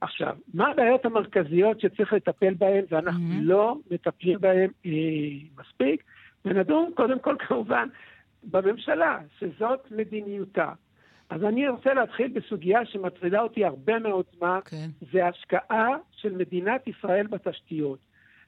עכשיו, מה הבעיות המרכזיות שצריך לטפל בהן, ואנחנו mm-hmm. לא מטפלים בהן אה, מספיק? ונדון קודם כל *laughs* כמובן בממשלה, שזאת מדיניותה. אז אני רוצה להתחיל בסוגיה שמטרידה אותי הרבה מאוד זמן, okay. כן. זה השקעה של מדינת ישראל בתשתיות.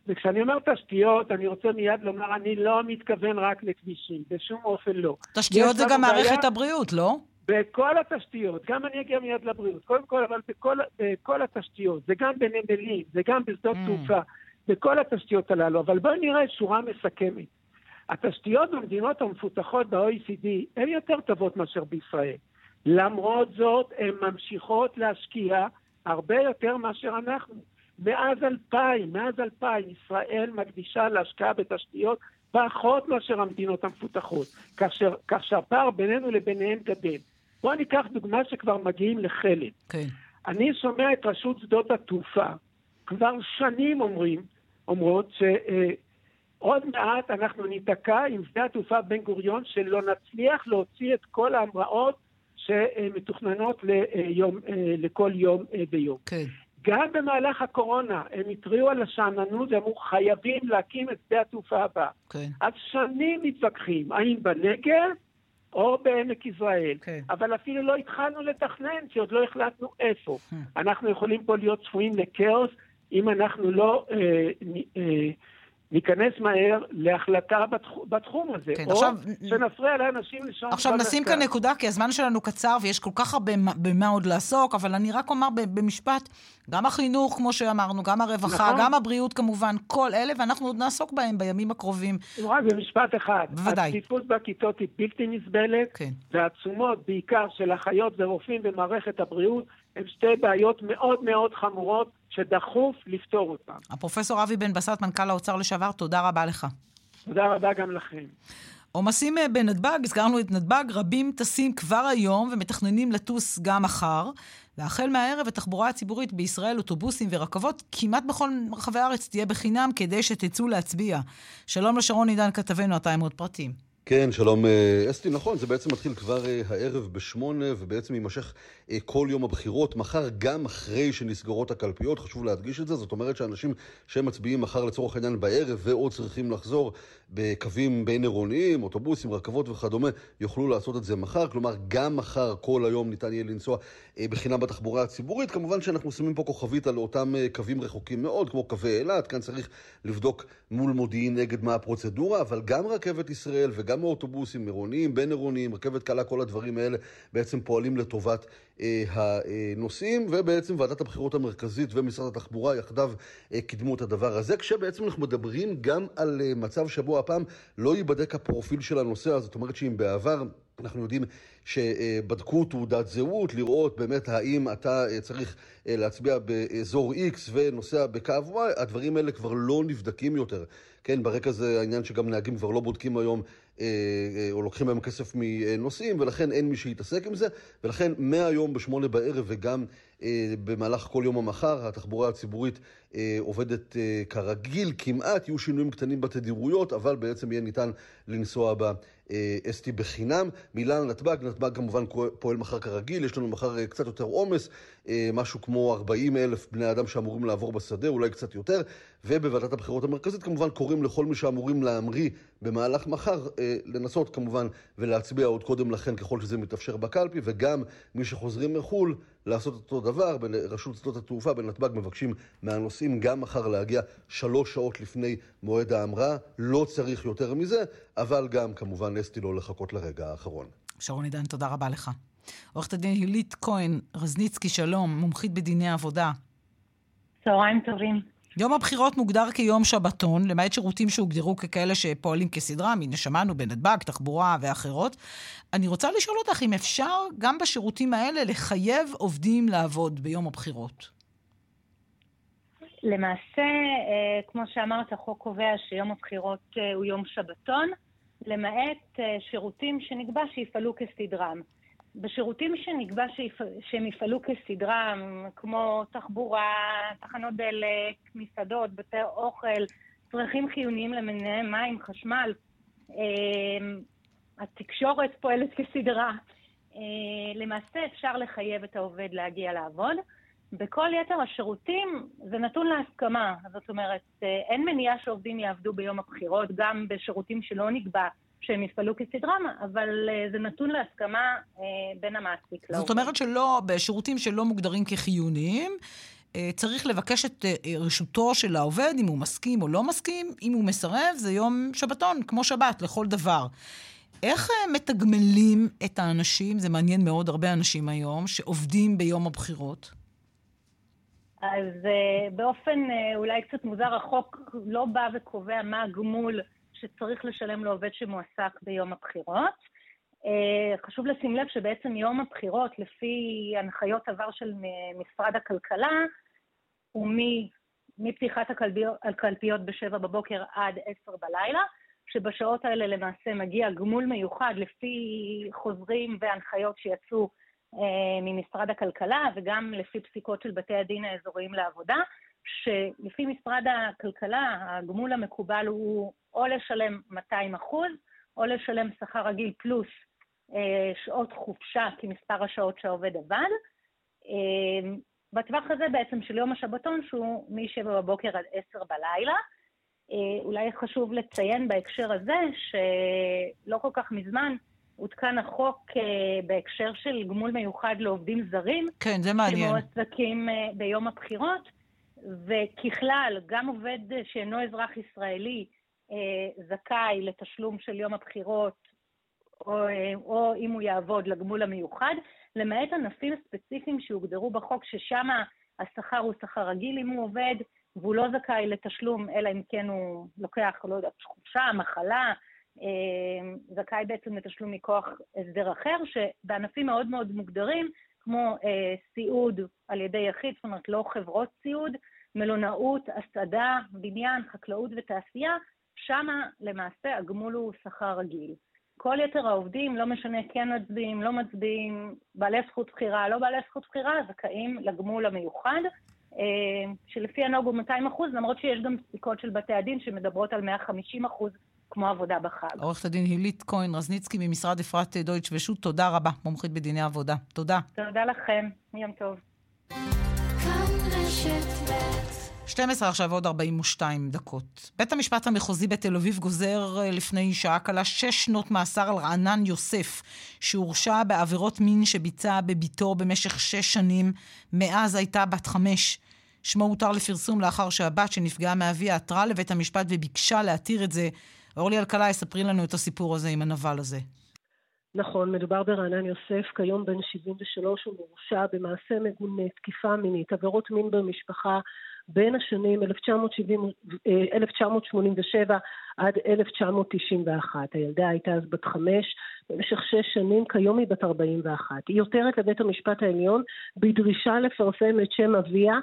וכשאני אומר תשתיות, אני רוצה מיד לומר, אני לא מתכוון רק לכבישים, בשום אופן לא. תשתיות זה גם מערכת הבריאות, לא? בכל התשתיות, גם אני אגיע מיד לבריאות, קודם כל, אבל בכל, בכל התשתיות, זה גם בנמלים, זה גם בשדות mm. תעופה, בכל התשתיות הללו, אבל בואי נראה שורה מסכמת. התשתיות במדינות המפותחות ב-OECD הן יותר טובות מאשר בישראל. למרות זאת, הן ממשיכות להשקיע הרבה יותר מאשר אנחנו. מאז 2000, מאז 2000, ישראל מקדישה להשקעה בתשתיות פחות מאשר המדינות המפותחות, כך שהפער בינינו לביניהם גדל. בואו ניקח דוגמה שכבר מגיעים לחלק. כן. אני שומע את רשות שדות התעופה, כבר שנים אומרים, אומרות שעוד אה, מעט אנחנו ניתקע עם שדה התעופה בן גוריון, שלא נצליח להוציא את כל ההמראות שמתוכננות ליום, אה, לכל יום אה, ויום. כן. גם במהלך הקורונה הם התריעו על השאננות ואמרו חייבים להקים את שדה התעופה הבא. כן. אז שנים מתווכחים, האם בנגב או בעמק יזרעאל. כן. אבל אפילו לא התחלנו לתכנן, כי עוד לא החלטנו איפה. אנחנו יכולים פה להיות צפויים לכאוס אם אנחנו לא אה, אה, ניכנס מהר להחלטה בתחום, בתחום הזה, כן, או עכשיו- שנפריע לאנשים לישון עכשיו נשים כאן נקודה, כי הזמן שלנו קצר ויש כל כך הרבה מה- במה עוד לעסוק, אבל אני רק אומר במשפט, גם החינוך, כמו שאמרנו, גם הרווחה, נכון. גם הבריאות כמובן, כל אלה, ואנחנו עוד נעסוק בהם בימים הקרובים. רק במשפט אחד. בוודאי. הצפיפות בכיתות היא בלתי נסבלת, כן. והתשומות, בעיקר של אחיות ורופאים במערכת הבריאות, הן שתי בעיות מאוד מאוד חמורות שדחוף לפתור אותן. הפרופסור אבי בן בסט, מנכ"ל האוצר לשעבר, תודה רבה לך. תודה רבה גם לכם. עומסים אה, בנתב"ג, הזכרנו את נתב"ג, רבים טסים כבר היום ומתכננים לטוס גם מחר. והחל מהערב התחבורה הציבורית בישראל, אוטובוסים ורכבות, כמעט בכל רחבי הארץ תהיה בחינם כדי שתצאו להצביע. שלום לשרון עידן כתבנו, אתה עם עוד פרטים. כן, שלום אה, אסתי, נכון, זה בעצם מתחיל כבר אה, הערב בשמונה ובעצם יימשך אה, כל יום הבחירות, מחר גם אחרי שנסגרות הקלפיות, חשוב להדגיש את זה, זאת אומרת שאנשים שמצביעים מחר לצורך העניין בערב ועוד צריכים לחזור בקווים בין עירוניים, אוטובוסים, רכבות וכדומה, יוכלו לעשות את זה מחר, כלומר גם מחר כל היום ניתן יהיה לנסוע בחינם בתחבורה הציבורית, כמובן שאנחנו שמים פה כוכבית על אותם קווים רחוקים מאוד, כמו קווי אילת, כאן צריך לבדוק מול מודיעין נגד מה הפרוצדורה, אבל גם רכבת ישראל וגם עירוניים, בין עירוניים, רכבת קלה, כל הדברים האלה בעצם פועלים לטובת אה, הנוסעים, ובעצם ועדת הבחירות המרכזית ומשרד התחבורה יחדיו אה, קידמו את הדבר הזה, כשבעצם אנחנו מדברים גם על אה, מצב שבו הפעם לא ייבדק הפרופיל של הנוסע, זאת אומרת שאם בעבר אנחנו יודעים שבדקו תעודת זהות, לראות באמת האם אתה אה, צריך אה, להצביע באזור X ונוסע בקו Y, הדברים האלה כבר לא נבדקים יותר. כן, ברקע זה העניין שגם נהגים כבר לא בודקים היום או לוקחים מהם כסף מנוסעים, ולכן אין מי שיתעסק עם זה, ולכן מהיום בשמונה בערב וגם אה, במהלך כל יום המחר, התחבורה הציבורית אה, עובדת אה, כרגיל, כמעט. יהיו שינויים קטנים בתדירויות, אבל בעצם יהיה ניתן לנסוע בה אה, אסתי בחינם. מילה על נתב"ג, נתב"ג כמובן פועל מחר כרגיל, יש לנו מחר אה, קצת יותר עומס, אה, משהו כמו 40 אלף בני אדם שאמורים לעבור בשדה, אולי קצת יותר, ובוועדת הבחירות המרכזית כמובן קוראים לכל מי שאמורים להמריא במהלך מחר, אה, לנסות כמובן ולהצביע עוד קודם לכן ככל שזה מתאפשר בקלפי, וגם מי שחוזרים מחו"ל לעשות אותו דבר, ברשות שדות התעופה בנתב"ג מבקשים מהנוסעים גם מחר להגיע שלוש שעות לפני מועד ההמראה, לא צריך יותר מזה, אבל גם כמובן אסתי לא לחכות לרגע האחרון. שרון עידן, תודה רבה לך. עורכת הדין הילית כהן רזניצקי, שלום, מומחית בדיני עבודה. צהריים טובים. יום הבחירות מוגדר כיום שבתון, למעט שירותים שהוגדרו ככאלה שפועלים כסדרה, הנה שמענו בנתב"ג, תחבורה ואחרות. אני רוצה לשאול אותך אם אפשר גם בשירותים האלה לחייב עובדים לעבוד ביום הבחירות. למעשה, אה, כמו שאמרת, החוק קובע שיום הבחירות אה, הוא יום שבתון, למעט אה, שירותים שנקבע שיפעלו כסדרם. בשירותים שנקבע שיפ... שהם יפעלו כסדרם, כמו תחבורה, תחנות דלק, מסעדות, בתי אוכל, צרכים חיוניים למיניהם, מים, חשמל, התקשורת פועלת כסדרה. למעשה אפשר לחייב את העובד להגיע לעבוד. בכל יתר השירותים זה נתון להסכמה. זאת אומרת, אין מניעה שעובדים יעבדו ביום הבחירות, גם בשירותים שלא נקבע שהם יפעלו כסדרם, אבל זה נתון להסכמה בין המעסיק לעובד. זאת אומרת שלא, בשירותים שלא מוגדרים כחיוניים, צריך לבקש את רשותו של העובד, אם הוא מסכים או לא מסכים. אם הוא מסרב, זה יום שבתון, כמו שבת, לכל דבר. איך מתגמלים את האנשים, זה מעניין מאוד, הרבה אנשים היום, שעובדים ביום הבחירות? אז באופן אולי קצת מוזר, החוק לא בא וקובע מה הגמול שצריך לשלם לעובד שמועסק ביום הבחירות. חשוב לשים לב שבעצם יום הבחירות, לפי הנחיות עבר של משרד הכלכלה, הוא מפתיחת הקלפיות, הקלפיות בשבע בבוקר עד עשר בלילה, שבשעות האלה למעשה מגיע גמול מיוחד לפי חוזרים והנחיות שיצאו אה, ממשרד הכלכלה וגם לפי פסיקות של בתי הדין האזוריים לעבודה, שלפי משרד הכלכלה הגמול המקובל הוא או לשלם 200 אחוז, או לשלם שכר רגיל פלוס אה, שעות חופשה כמספר השעות שהעובד עבד. אה, בטווח הזה בעצם של יום השבתון שהוא מ-7 בבוקר עד 10 בלילה. אולי חשוב לציין בהקשר הזה שלא כל כך מזמן עודכן החוק בהקשר של גמול מיוחד לעובדים זרים. כן, זה מעניין. שמועסקים ביום הבחירות, וככלל, גם עובד שאינו אזרח ישראלי זכאי לתשלום של יום הבחירות, או, או אם הוא יעבוד לגמול המיוחד, למעט ענפים ספציפיים שהוגדרו בחוק, ששם השכר הוא שכר רגיל אם הוא עובד, והוא לא זכאי לתשלום, אלא אם כן הוא לוקח, לא יודעת, חופשה, מחלה, אה, זכאי בעצם לתשלום מכוח הסדר אחר, שבענפים מאוד מאוד מוגדרים, כמו אה, סיעוד על ידי יחיד, זאת אומרת לא חברות סיעוד, מלונאות, הסעדה, בניין, חקלאות ותעשייה, שמה למעשה הגמול הוא שכר רגיל. כל יתר העובדים, לא משנה כן מצביעים, לא מצביעים, בעלי זכות בחירה, לא בעלי זכות בחירה, זכאים לגמול המיוחד, אה, שלפי הנוג הוא 200 אחוז, למרות שיש גם פסיקות של בתי הדין שמדברות על 150 אחוז, כמו עבודה בחג. עורכת הדין הילית כהן רזניצקי ממשרד אפרת דויטש ושות', תודה רבה, מומחית בדיני עבודה. תודה. תודה לכם, יום טוב. 12 עכשיו ועוד 42 דקות. בית המשפט המחוזי בתל אביב גוזר אה, לפני שעה קלה שש שנות מאסר על רענן יוסף, שהורשע בעבירות מין שביצע בביתו במשך שש שנים, מאז הייתה בת חמש. שמו הותר לפרסום לאחר שהבת שנפגעה מאביה עתרה לבית המשפט וביקשה להתיר את זה. אורלי אלקלעי, ספרי לנו את הסיפור הזה עם הנבל הזה. נכון, מדובר ברענן יוסף, כיום בן 73, הוא מורשע במעשה מגונה, תקיפה מינית, עבירות מין במשפחה, בין השנים 1970, 1987 אה, עד 1991. הילדה הייתה אז בת חמש, במשך שש שנים, כיום היא בת 41. היא עותרת לבית המשפט העליון בדרישה לפרסם את שם אביה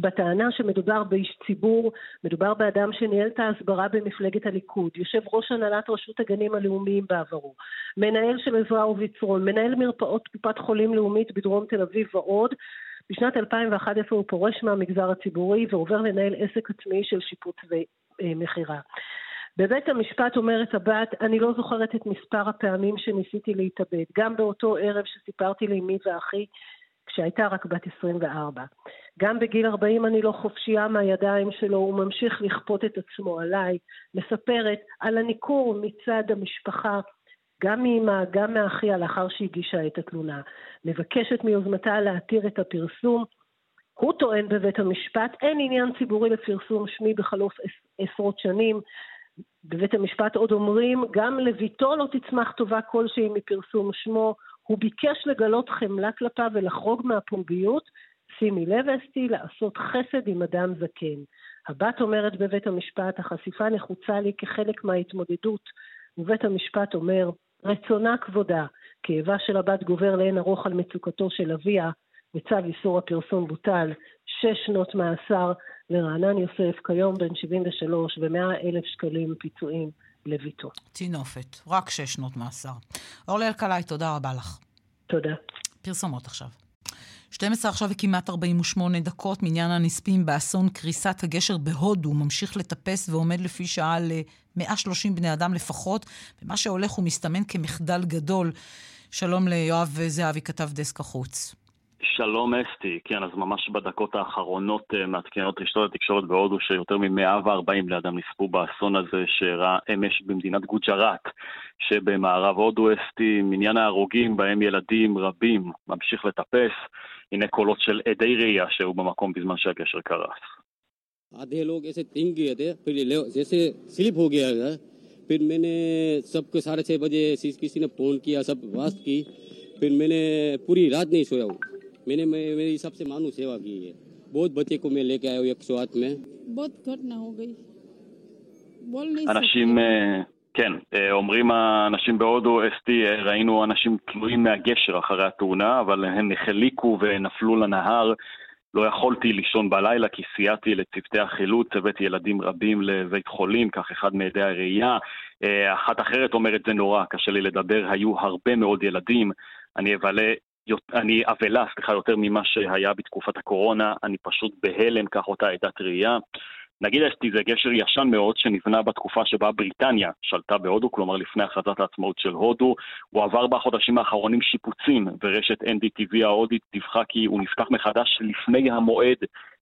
בטענה שמדובר באיש ציבור, מדובר באדם שניהל את ההסברה במפלגת הליכוד, יושב ראש הנהלת רשות הגנים הלאומיים בעברו, מנהל של עזרא וביצרון, מנהל מרפאות קופת חולים לאומית בדרום תל אביב ועוד, בשנת 2011 הוא פורש מהמגזר הציבורי ועובר לנהל עסק עצמי של שיפוץ ומכירה. בבית המשפט אומרת הבת, אני לא זוכרת את מספר הפעמים שניסיתי להתאבד. גם באותו ערב שסיפרתי לאמי ואחי, כשהייתה רק בת 24. גם בגיל 40 אני לא חופשייה מהידיים שלו, הוא ממשיך לכפות את עצמו עליי. מספרת על הניכור מצד המשפחה גם מאמה, גם מאחיה, לאחר שהגישה את התלונה. מבקשת מיוזמתה להתיר את הפרסום. הוא טוען בבית המשפט, אין עניין ציבורי לפרסום שמי בחלוף עשרות שנים. בבית המשפט עוד אומרים, גם לביתו לא תצמח טובה כלשהי מפרסום שמו. הוא ביקש לגלות חמלה כלפיו ולחרוג מהפומביות. שימי לב, אסתי, לעשות חסד עם אדם זקן. הבת אומרת בבית המשפט, החשיפה נחוצה לי כחלק מההתמודדות. ובית המשפט אומר, רצונה כבודה, כאבה של הבת גובר לאין ארוך על מצוקתו של אביה, וצו איסור הפרסום בוטל, שש שנות מאסר לרענן יוסף, כיום בן 73, ומאה אלף שקלים פיצויים לביתו. טינופת, רק שש שנות מאסר. אורלי אלקלעי, תודה רבה לך. תודה. פרסומות עכשיו. 12 עכשיו וכמעט 48 דקות מניין הנספים באסון קריסת הגשר בהודו ממשיך לטפס ועומד לפי שעה ל-130 בני אדם לפחות, ומה שהולך ומסתמן כמחדל גדול. שלום ליואב זהבי, כתב דסק החוץ. שלום אסתי, כן, אז ממש בדקות האחרונות uh, מעדכנות רשתות התקשורת בהודו שיותר מ-140 בני אדם נספו באסון הזה שאירע אמש במדינת גוג'ראט שבמערב הודו אסתי, מניין ההרוגים בהם ילדים רבים ממשיך לטפס. הנה קולות של עדי ראייה שהיו במקום בזמן שהגשר קרס. आधे लोग ऐसे तिंग गए थे फिर जैसे स्लिप हो गया था फिर मैंने सबको साढ़े छः बजे किसी ने फ़ोन किया सब वास्त की फिर मैंने पूरी रात नहीं सोया हूँ मैंने मेरी सबसे मानू सेवा की है बहुत बच्चे को मैं लेके आया हूँ एक सौ आठ में बहुत घटना हो गई बोल नहीं אנשים, כן, אומרים האנשים בהודו, אסתי, ראינו אנשים תלויים מהגשר אחרי התאונה, אבל הם החליקו ונפלו לנהר. לא יכולתי לישון בלילה כי סייעתי לצוותי החילוץ, הבאתי ילדים רבים לבית חולים, כך אחד מעדי הראייה. אחת אחרת אומרת זה נורא, קשה לי לדבר, היו הרבה מאוד ילדים. אני אבלה אני אבלה, סליחה, יותר ממה שהיה בתקופת הקורונה, אני פשוט בהלם, כך אותה עדת ראייה. נגיד אסתי זה גשר ישן מאוד שנבנה בתקופה שבה בריטניה שלטה בהודו, כלומר לפני הכרזת העצמאות של הודו. הוא עבר בחודשים האחרונים שיפוצים, ורשת NDTV ההודית דיווחה כי הוא נפתח מחדש לפני המועד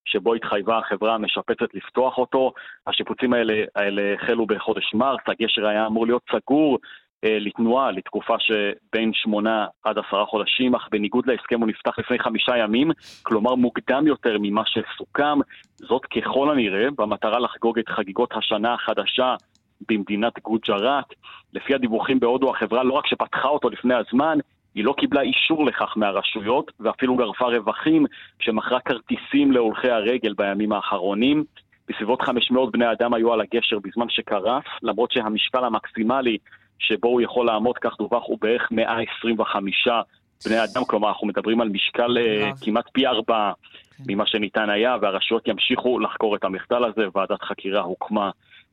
שבו התחייבה החברה המשפצת לפתוח אותו. השיפוצים האלה, האלה החלו בחודש מרס, הגשר היה אמור להיות סגור לתנועה לתקופה שבין שמונה עד עשרה חודשים, אך בניגוד להסכם הוא נפתח לפני חמישה ימים, כלומר מוקדם יותר ממה שסוכם, זאת ככל הנראה במטרה לחגוג את חגיגות השנה החדשה במדינת גוג'ראט. לפי הדיווחים בהודו החברה לא רק שפתחה אותו לפני הזמן, היא לא קיבלה אישור לכך מהרשויות, ואפילו גרפה רווחים כשמכרה כרטיסים להולכי הרגל בימים האחרונים. בסביבות 500 בני אדם היו על הגשר בזמן שקרס, למרות שהמשקל המקסימלי שבו הוא יכול לעמוד, כך דווח, הוא בערך 125 בני אדם, כלומר אנחנו מדברים על משקל uh, כמעט פי ארבע כן. ממה שניתן היה, והרשויות ימשיכו לחקור את המחדל הזה, ועדת חקירה הוקמה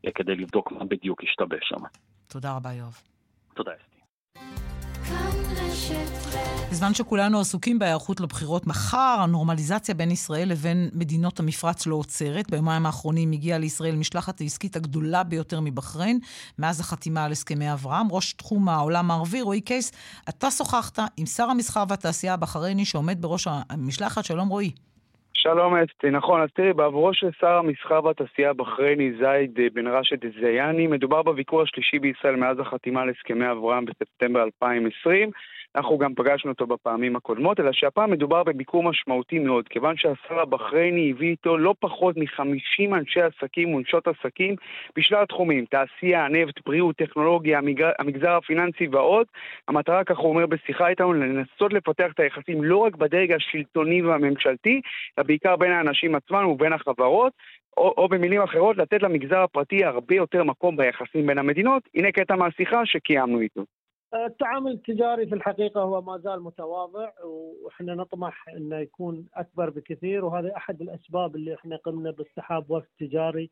uh, כדי לבדוק מה בדיוק השתבש שם. תודה רבה, יואב. תודה, אסתי. בזמן שכולנו עסוקים בהיערכות לבחירות מחר, הנורמליזציה בין ישראל לבין מדינות המפרץ לא עוצרת. ביומיים האחרונים הגיעה לישראל משלחת העסקית הגדולה ביותר מבחריין, מאז החתימה על הסכמי אברהם. ראש תחום העולם הערבי, רועי קייס, אתה שוחחת עם שר המסחר והתעשייה הבחרייני שעומד בראש המשלחת. שלום רועי. שלום אסתי, נכון, אז תראי, בעבורו של שר המסחר והתעשייה הבחרייני זייד בן רשד זייני, מדובר בביקור השלישי בישראל מאז החתימה על הסכמי אברהם בספטמבר 2020. אנחנו גם פגשנו אותו בפעמים הקודמות, אלא שהפעם מדובר בביקור משמעותי מאוד, כיוון שהשר הבחרייני הביא איתו לא פחות מ-50 אנשי עסקים ונשות עסקים בשלל התחומים, תעשייה, נפט, בריאות, טכנולוגיה, המגזר, הפיננסי ועוד. המטרה, כך הוא אומר בשיחה איתנו, לנסות לפתח את היחסים לא רק בדרג השלטוני והממשלתי, אלא בעיקר בין האנשים עצמם ובין החברות. או, או במילים אחרות, לתת למגזר הפרטי הרבה יותר מקום ביחסים בין המדינות. הנה קטע מהשיחה שקיימנו איתו. التعامل التجاري في الحقيقة هو ما زال متواضع وإحنا نطمح أنه يكون أكبر بكثير وهذا أحد الأسباب اللي إحنا قمنا باستحاب وفد تجاري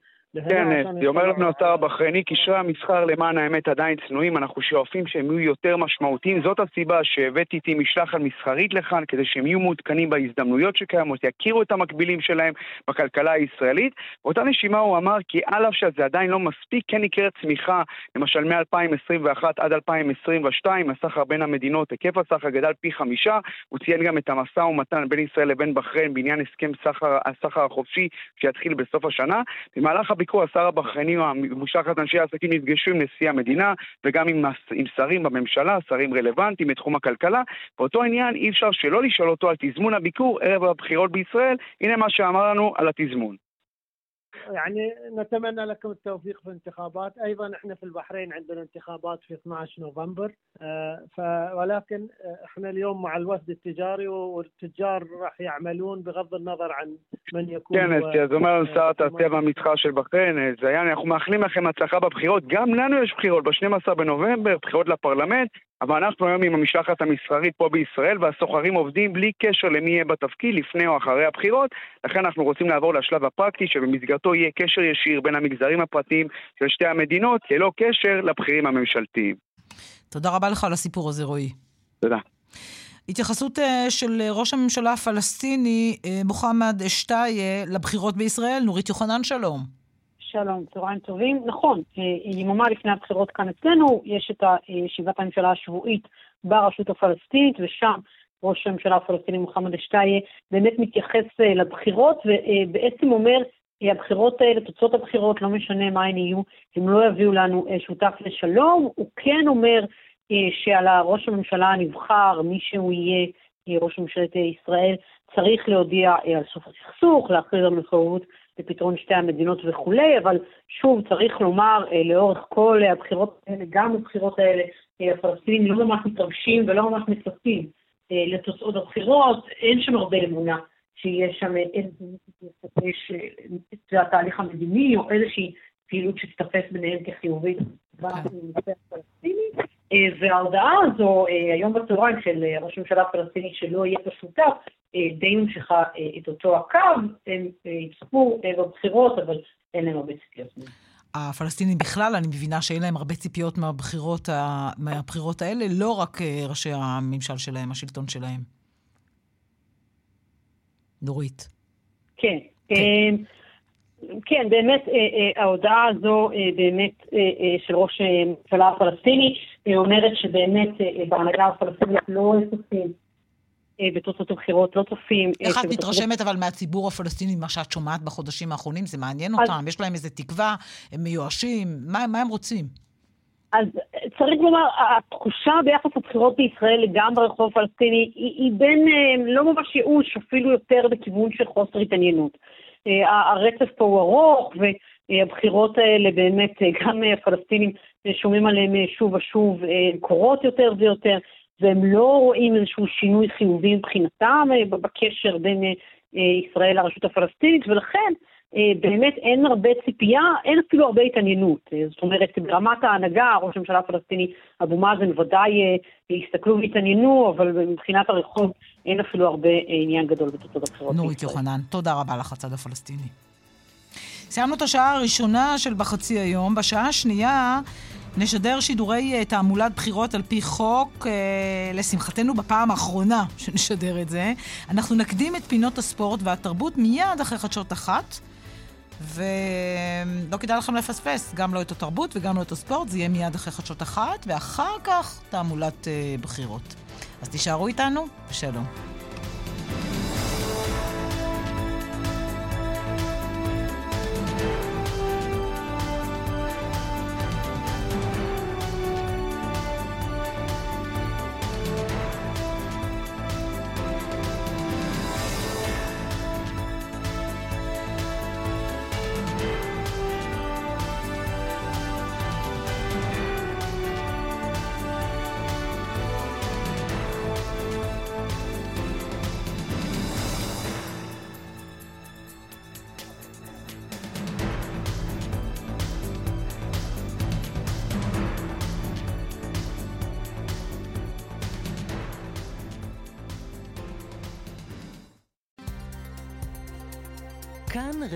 כן, אסתי, אומר לנו השר הבחרייני, קשרי המסחר למען האמת עדיין צנועים, אנחנו שואפים שהם יהיו יותר משמעותיים. זאת הסיבה שהבאתי איתי משלחת מסחרית לכאן, כדי שהם יהיו מעודכנים בהזדמנויות שקיימות, יכירו את המקבילים שלהם בכלכלה הישראלית. באותה נשימה הוא אמר כי על אף שזה עדיין לא מספיק, כן יקרה צמיחה, למשל מ-2021 עד 2022, הסחר בין המדינות, היקף הסחר גדל פי חמישה, הוא ציין גם את המשא ומתן בין ישראל לבין בחריין בעניין הסכם סחר, הסחר החופשי שיתחיל בסוף השנה. במהלך הביקור השר הבחרייני ומשלחת אנשי העסקים נפגשו עם נשיא המדינה וגם עם, עם שרים בממשלה, שרים רלוונטיים בתחום הכלכלה. באותו עניין אי אפשר שלא לשאול אותו על תזמון הביקור ערב הבחירות בישראל. הנה מה שאמר לנו על התזמון. يعني نتمنى لكم التوفيق في الانتخابات ايضا احنا في البحرين عندنا انتخابات في 12 نوفمبر ف ولكن احنا اليوم مع الوفد التجاري والتجار راح يعملون بغض النظر عن من يكون כן, אז אומר לנו שר התעשייה והמסחר של בחריין, זיין, אנחנו מאחלים לכם הצלחה בבחירות. גם לנו יש בחירות ב-12 בנובמבר, בחירות לפרלמנט. אבל אנחנו היום עם המשלחת המסחרית פה בישראל, והסוחרים עובדים בלי קשר למי יהיה בתפקיד, לפני או אחרי הבחירות, לכן אנחנו רוצים לעבור לשלב הפרקטי, שבמסגרתו יהיה קשר ישיר בין המגזרים הפרטיים של שתי המדינות, ללא קשר לבכירים הממשלתיים. תודה רבה לך על הסיפור הזה, רועי. תודה. התייחסות של ראש הממשלה הפלסטיני, מוחמד אשתיה, לבחירות בישראל. נורית יוחנן, שלום. שלום, צהריים טובים. נכון, יממה לפני הבחירות כאן אצלנו, יש את ישיבת הממשלה השבועית ברשות הפלסטינית, ושם ראש הממשלה הפלסטיני מוחמד אשתיה באמת מתייחס לבחירות, ובעצם אומר, הבחירות האלה, תוצאות הבחירות, לא משנה מה הן יהיו, הם לא יביאו לנו שותף לשלום. הוא כן אומר שעל ראש הממשלה הנבחר, מי שהוא יהיה ראש ממשלת ישראל, צריך להודיע על סוף הסכסוך, להכריז על מחויבות לפתרון שתי המדינות וכולי, אבל שוב, צריך לומר, לאורך כל הבחירות האלה, גם הבחירות האלה, הפלסטינים לא ממש מתרגשים ולא ממש מצפים לתוצאות הבחירות, אין שם הרבה אמונה שיש שם איזה התהליך המדיני או איזושהי פעילות שתתפס ביניהם כחיובית. הפלסטיני. וההודעה הזו היום בצהריים של ראש הממשלה הפלסטיני שלא יהיה פה שותף, די ממשיכה את אותו הקו, הם יצפו בבחירות, אבל אין להם הרבה ציפיות. הפלסטינים בכלל, אני מבינה שאין להם הרבה ציפיות מהבחירות, מהבחירות האלה, לא רק ראשי הממשל שלהם, השלטון שלהם. נורית. כן. כן. כן, באמת ההודעה הזו באמת של ראש הממשלה הפלסטיני אומרת שבאמת בהנהגה הפלסטינית לא צופים בתוצאות הבחירות, לא צופים... איך את מתרשמת אבל מהציבור הפלסטיני, מה שאת שומעת בחודשים האחרונים? זה מעניין אותם? יש להם איזה תקווה? הם מיואשים? מה הם רוצים? אז צריך לומר, התחושה ביחס לבחירות בישראל לגמרי ברחוב הפלסטיני היא, היא בין לא ממש ייאוש, אפילו יותר בכיוון של חוסר התעניינות. הרצף פה הוא ארוך, והבחירות האלה באמת, גם הפלסטינים שומעים עליהן שוב ושוב, קורות יותר ויותר, והם לא רואים איזשהו שינוי חיובי מבחינתם בקשר בין ישראל לרשות הפלסטינית, ולכן באמת אין הרבה ציפייה, אין אפילו הרבה התעניינות. זאת אומרת, ברמת ההנהגה, ראש הממשלה הפלסטיני, אבו מאזן, ודאי הסתכלו והתעניינו, אבל מבחינת הרחוב אין אפילו הרבה עניין גדול בתוצאות הבחירות. נורית יוחנן, תודה רבה לך, הצד הפלסטיני. סיימנו את השעה הראשונה של בחצי היום. בשעה השנייה נשדר שידורי תעמולת בחירות על פי חוק, לשמחתנו בפעם האחרונה שנשדר את זה. אנחנו נקדים את פינות הספורט והתרבות מיד אחרי חדשות אחת. ולא כדאי לכם לפספס, גם לא את התרבות וגם לא את הספורט, זה יהיה מיד אחרי חדשות אחת, ואחר כך תעמולת uh, בחירות. אז תישארו איתנו, ושלום.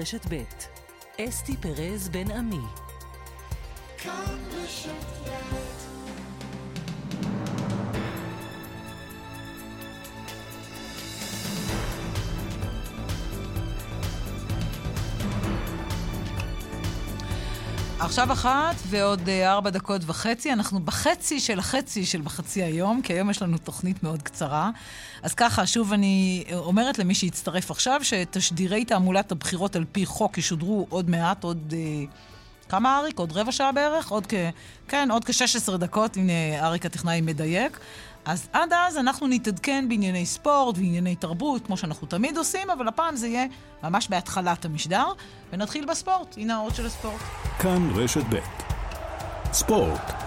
רשת ב' אסתי פרז בן עמי. עכשיו אחת ועוד ארבע דקות וחצי. אנחנו בחצי של החצי של בחצי היום, כי היום יש לנו תוכנית מאוד קצרה. אז ככה, שוב אני אומרת למי שיצטרף עכשיו, שתשדירי תעמולת הבחירות על פי חוק ישודרו עוד מעט, עוד... אה, כמה אריק? עוד רבע שעה בערך? עוד כ... כן, עוד כ-16 דקות. הנה, אריק הטכנאי מדייק. אז עד אז אנחנו נתעדכן בענייני ספורט וענייני תרבות, כמו שאנחנו תמיד עושים, אבל הפעם זה יהיה ממש בהתחלת המשדר, ונתחיל בספורט. הנה האות של הספורט. כאן רשת ב' ספורט.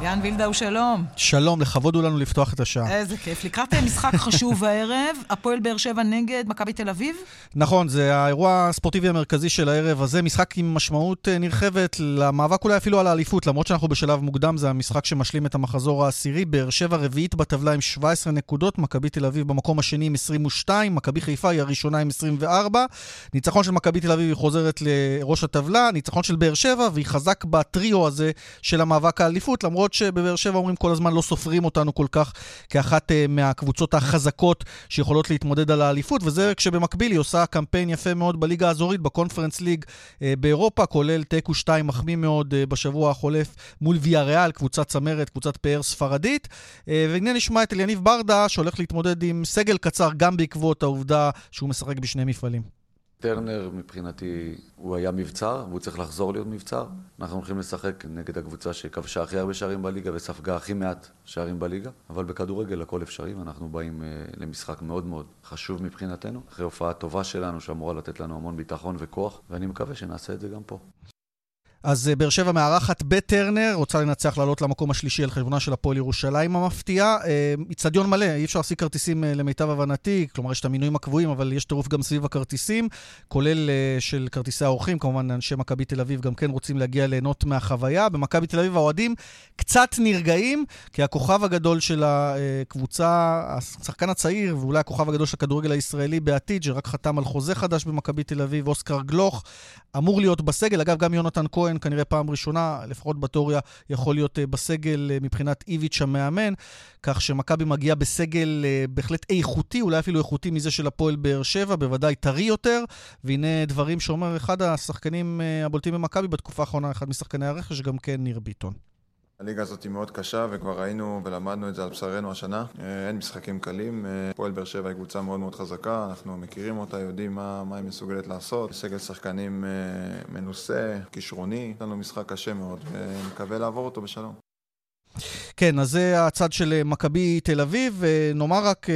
ליאן וילדאו, שלום. שלום, לכבוד הוא לנו לפתוח את השעה. איזה כיף. לקראת משחק חשוב הערב, הפועל באר שבע נגד מכבי תל אביב? נכון, זה האירוע הספורטיבי המרכזי של הערב הזה, משחק עם משמעות נרחבת למאבק אולי אפילו על האליפות, למרות שאנחנו בשלב מוקדם, זה המשחק שמשלים את המחזור העשירי. באר שבע רביעית בטבלה עם 17 נקודות, מכבי תל אביב במקום השני עם 22, מכבי חיפה היא הראשונה עם 24. ניצחון של מכבי תל אביב היא חוזרת לראש הטבלה, ניצחון של באר שבע, והיא חזק בטריו הזה של המאבק האליפות, למרות שבבאר שבע אומרים כל הזמן לא סופרים אותנו כל כך כאחת uh, מהקבוצות החזקות שיכולות להתמודד על האליפות, וזה כשבמקביל היא עושה קמפיין יפה מאוד בליגה האזורית, בקונפרנס ליג uh, באירופה, כולל תיקו 2 מחמיא מאוד uh, בשבוע החולף מול ויה ריאל, קבוצת צמרת, קבוצת פאר ספרדית. והנה נשמע את אליניב ברדה, שהולך להתמודד עם סגל קצר גם בעקבות העובדה שהוא משחק בשני מפעלים. טרנר מבחינתי הוא היה מבצר, והוא צריך לחזור להיות מבצר. אנחנו הולכים לשחק נגד הקבוצה שכבשה הכי הרבה שערים בליגה וספגה הכי מעט שערים בליגה, אבל בכדורגל הכל אפשרי, ואנחנו באים uh, למשחק מאוד מאוד חשוב מבחינתנו, אחרי הופעה טובה שלנו שאמורה לתת לנו המון ביטחון וכוח, ואני מקווה שנעשה את זה גם פה. אז באר שבע מארחת בטרנר, רוצה לנצח לעלות למקום השלישי על חשבונה של הפועל ירושלים המפתיעה. איצטדיון מלא, אי אפשר להשיג כרטיסים למיטב הבנתי, כלומר יש את המינויים הקבועים, אבל יש טירוף גם סביב הכרטיסים, כולל של כרטיסי האורחים, כמובן אנשי מכבי תל אביב גם כן רוצים להגיע ליהנות מהחוויה. במכבי תל אביב האוהדים קצת נרגעים, כי הכוכב הגדול של הקבוצה, השחקן הצעיר, ואולי הכוכב הגדול של הכדורגל הישראלי בעתיד, שרק חתם על חוזה חדש במכבי תל אביב, אוסקר גלוך, אמור להיות בסגל. אגב, גם יונתן כהן, כנראה פעם ראשונה, לפחות בתיאוריה, יכול להיות בסגל מבחינת איביץ' המאמן, כך שמכבי מגיעה בסגל בהחלט איכותי, אולי אפילו איכותי מזה של הפועל באר שבע, בוודאי טרי יותר, והנה דברים שאומר אחד השחקנים הבולטים במכבי בתקופה האחרונה, אחד משחקני הרכש, גם כן ניר ביטון. הליגה הזאת היא מאוד קשה וכבר ראינו ולמדנו את זה על בשרנו השנה. אין משחקים קלים, פועל באר שבע היא קבוצה מאוד מאוד חזקה, אנחנו מכירים אותה, יודעים מה, מה היא מסוגלת לעשות. סגל שחקנים מנוסה, כישרוני, יש לנו משחק קשה מאוד ומקווה לעבור אותו בשלום. כן, אז זה הצד של אה, מכבי תל אביב. נאמר רק אה,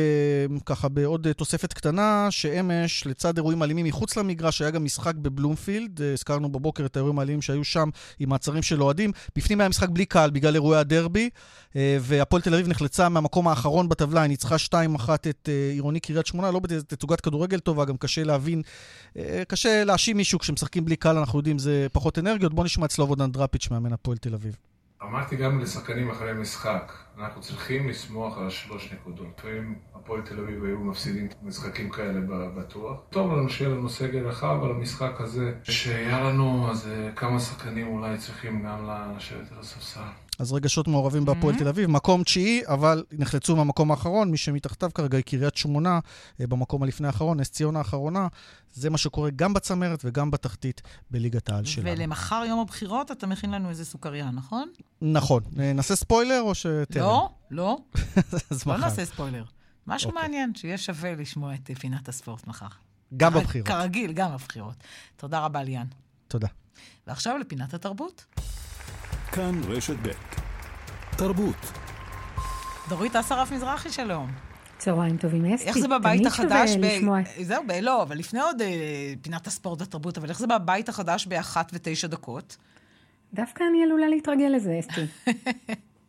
ככה בעוד אה, תוספת קטנה, שאמש, לצד אירועים אלימים מחוץ למגרש, היה גם משחק בבלומפילד. הזכרנו בבוקר את האירועים האלימים שהיו שם עם מעצרים של אוהדים. בפנים היה משחק בלי קהל בגלל אירועי הדרבי, והפועל תל אביב נחלצה מהמקום האחרון בטבלה, היא ניצחה 2-1 את עירוני קריית שמונה, לא בתצוגת כדורגל טובה, גם קשה להבין, קשה להאשים מישהו כשמשחקים בלי קהל, אנחנו יודעים, זה פחות אנרגיות. בואו נשמע את סלובודן דראפיץ', מאמן הפועל תל אביב. אמרתי גם לשחקנים אחרי משחק, אנחנו צריכים לשמוח על השלוש נקודות. ואם הפועל תל אביב היו מפסידים משחקים כאלה בטוח. טוב לנו שיהיה לנו סגל רחב על המשחק הזה שהיה לנו, אז כמה שחקנים אולי צריכים גם לשבת על הספסל. אז רגשות מעורבים בהפועל תל אביב, מקום תשיעי, אבל נחלצו מהמקום האחרון, מי שמתחתיו כרגע היא קריית שמונה, במקום הלפני האחרון, נס ציונה האחרונה. זה מה שקורה גם בצמרת וגם בתחתית בליגת העל שלנו. ולמחר יום הבחירות אתה מכין לנו איזה סוכריה, נכון? נכון. נעשה ספוילר או שטרם? לא, לא. *laughs* אז מחר. לא נעשה ספוילר. משהו okay. מעניין, שיהיה שווה לשמוע את פינת הספורט מחר. גם בבחירות. כרגיל, גם בבחירות. תודה רבה, ליאן. תודה. ועכשיו לפינת התרבות. כאן רשת ב' תרבות. דורית אסרף מזרחי, שלום. צהריים טובים, אסתי. איך זה בבית החדש? ב... לשמוע... זהו, ב... לא, אבל לפני עוד אה, פינת הספורט והתרבות, אבל איך זה בבית החדש באחת ותשע דקות? דווקא אני עלולה להתרגל לזה, אסתי. *laughs*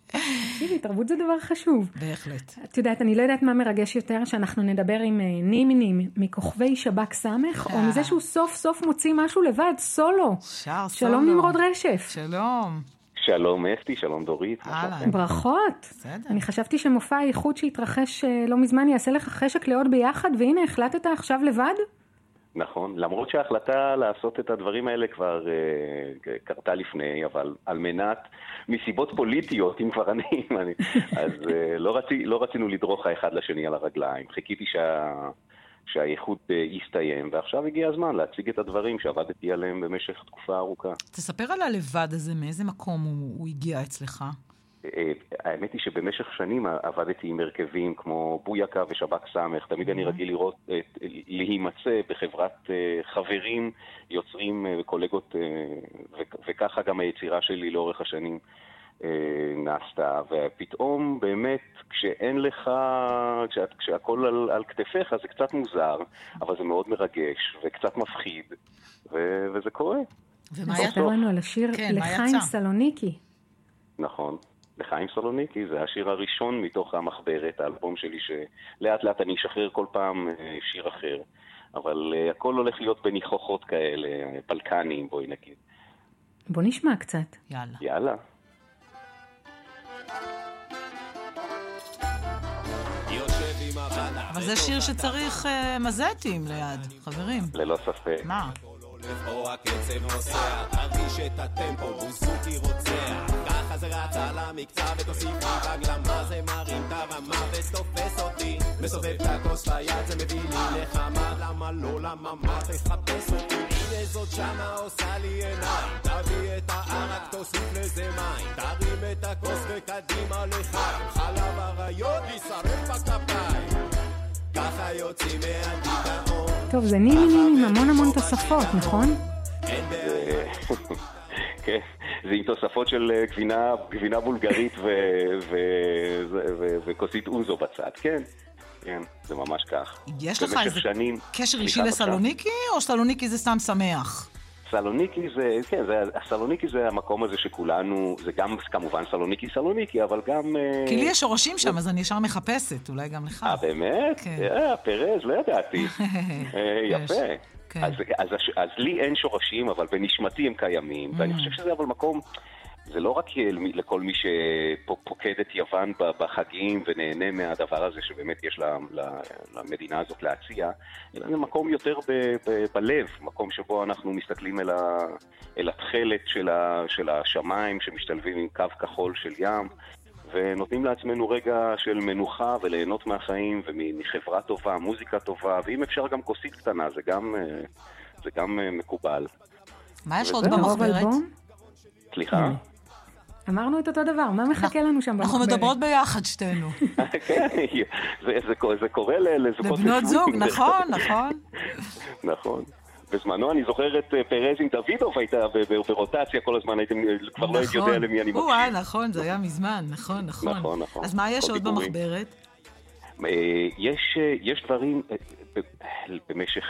תקשיבי, תרבות זה דבר חשוב. בהחלט. את יודעת, אני לא יודעת מה מרגש יותר, שאנחנו נדבר עם אה, נימיני מכוכבי שב"כ סמך, או מזה שהוא סוף סוף מוציא משהו לבד, סולו. שר סולו. שלום נמרוד רשף. שלום. שלום אסתי, שלום דורית. אהלן. ברכות. בסדר. אני חשבתי שמופע האיחוד שהתרחש אה, לא מזמן יעשה לך חשק לעוד ביחד, והנה החלטת עכשיו לבד? נכון, למרות שההחלטה לעשות את הדברים האלה כבר uh, קרתה לפני, אבל על מנת, מסיבות פוליטיות, אם כבר אני, אני אז uh, לא, רצי, לא רצינו לדרוך האחד לשני על הרגליים. חיכיתי שה... שהאיכות אה, יסתיים, ועכשיו הגיע הזמן להציג את הדברים שעבדתי עליהם במשך תקופה ארוכה. תספר על הלבד הזה, מאיזה מקום הוא, הוא הגיע אצלך? אה, האמת היא שבמשך שנים עבדתי עם הרכבים כמו בויקה ושב"כ סמך. תמיד אני רגיל לראות, להימצא בחברת אה, חברים, יוצרים וקולגות, וככה גם היצירה שלי לאורך השנים. אה, נעשתה, ופתאום באמת כשאין לך, כשאת, כשהכול על, על כתפיך זה קצת מוזר, אבל זה מאוד מרגש וקצת מפחיד, ו, וזה קורה. ומה יצא? לנו על השיר כן, לחיים סלוניקי. נכון. לחיים סלוניקי, זה השיר הראשון מתוך המחברת, האלבום שלי, שלאט לאט אני אשחרר כל פעם אה, שיר אחר. אבל uh, הכל הולך להיות בניחוחות כאלה, פלקניים, בואי נגיד. בוא נשמע קצת. יאללה. יאללה. זה שיר שצריך uh, מזטים ליד, חברים. ללא ספק. מה? או הקצב נוסע, תרגיש את הטמפו, בוזוקי רוצח. ככה זה רץ על המקצע ותוסיף לי בגלמה, זה מרים את הרמה ותופס אותי. מסובב את הכוס ביד, זה מביא לי נחמה, למה לא, למה מה תחפש אותי? הנה זאת שמה עושה לי עיניים, תביא את הערק, תוסיף לזה מים. תרים את הכוס וקדימה לחיים, חלב אריות יישרף בכפיים. ככה יוצאים מהדיכאון טוב, זה נימים עם המון המון תוספות, נכון? *laughs* כן, זה עם תוספות של אה, גבינה, גבינה בולגרית וכוסית אוזו בצד, כן. כן, זה ממש כך. יש לך איזה שנים, קשר אישי לסלוניקי, או סלוניקי זה סתם שמח? סלוניקי זה, כן, זה, סלוניקי זה המקום הזה שכולנו, זה גם כמובן סלוניקי סלוניקי, אבל גם... אה, כי לי יש שורשים שם, אז אני ישר מחפשת, אולי גם לך. אה, באמת? כן. אה, פרז, לא ידעתי. *laughs* אה, יפה. כן. אז, אז, אז, אז לי אין שורשים, אבל בנשמתי הם קיימים, ואני mm. חושב שזה אבל מקום... זה לא רק לכל מי שפוקד את יוון בחגים ונהנה מהדבר הזה שבאמת יש למדינה הזאת להציע, אלא זה מקום יותר ב, ב, בלב, מקום שבו אנחנו מסתכלים אל, ה, אל התכלת של, ה, של השמיים שמשתלבים עם קו כחול של ים. ונותנים לעצמנו רגע של מנוחה וליהנות מהחיים ומחברה טובה, מוזיקה טובה, ואם אפשר גם כוסית קטנה, זה גם, זה גם מקובל. מה יש עוד במחברת? סליחה? אמרנו את אותו דבר, מה מחכה לנו שם במחברת? אנחנו מדברות ביחד שתינו. *laughs* כן, זה קורה לזוגות לבנות זוג, נכון, נכון. *laughs* נכון. בזמנו אני זוכר את אה, פרז עם דוידוב הייתה ברוטציה כל הזמן, הייתם, כבר לא הייתי יודע נכון. למי אני מקשיב. או, נכון, זה היה מזמן, נכון, נכון. נכון, נכון. אז מה יש עוד במחברת? אה, יש, אה, יש דברים, במשך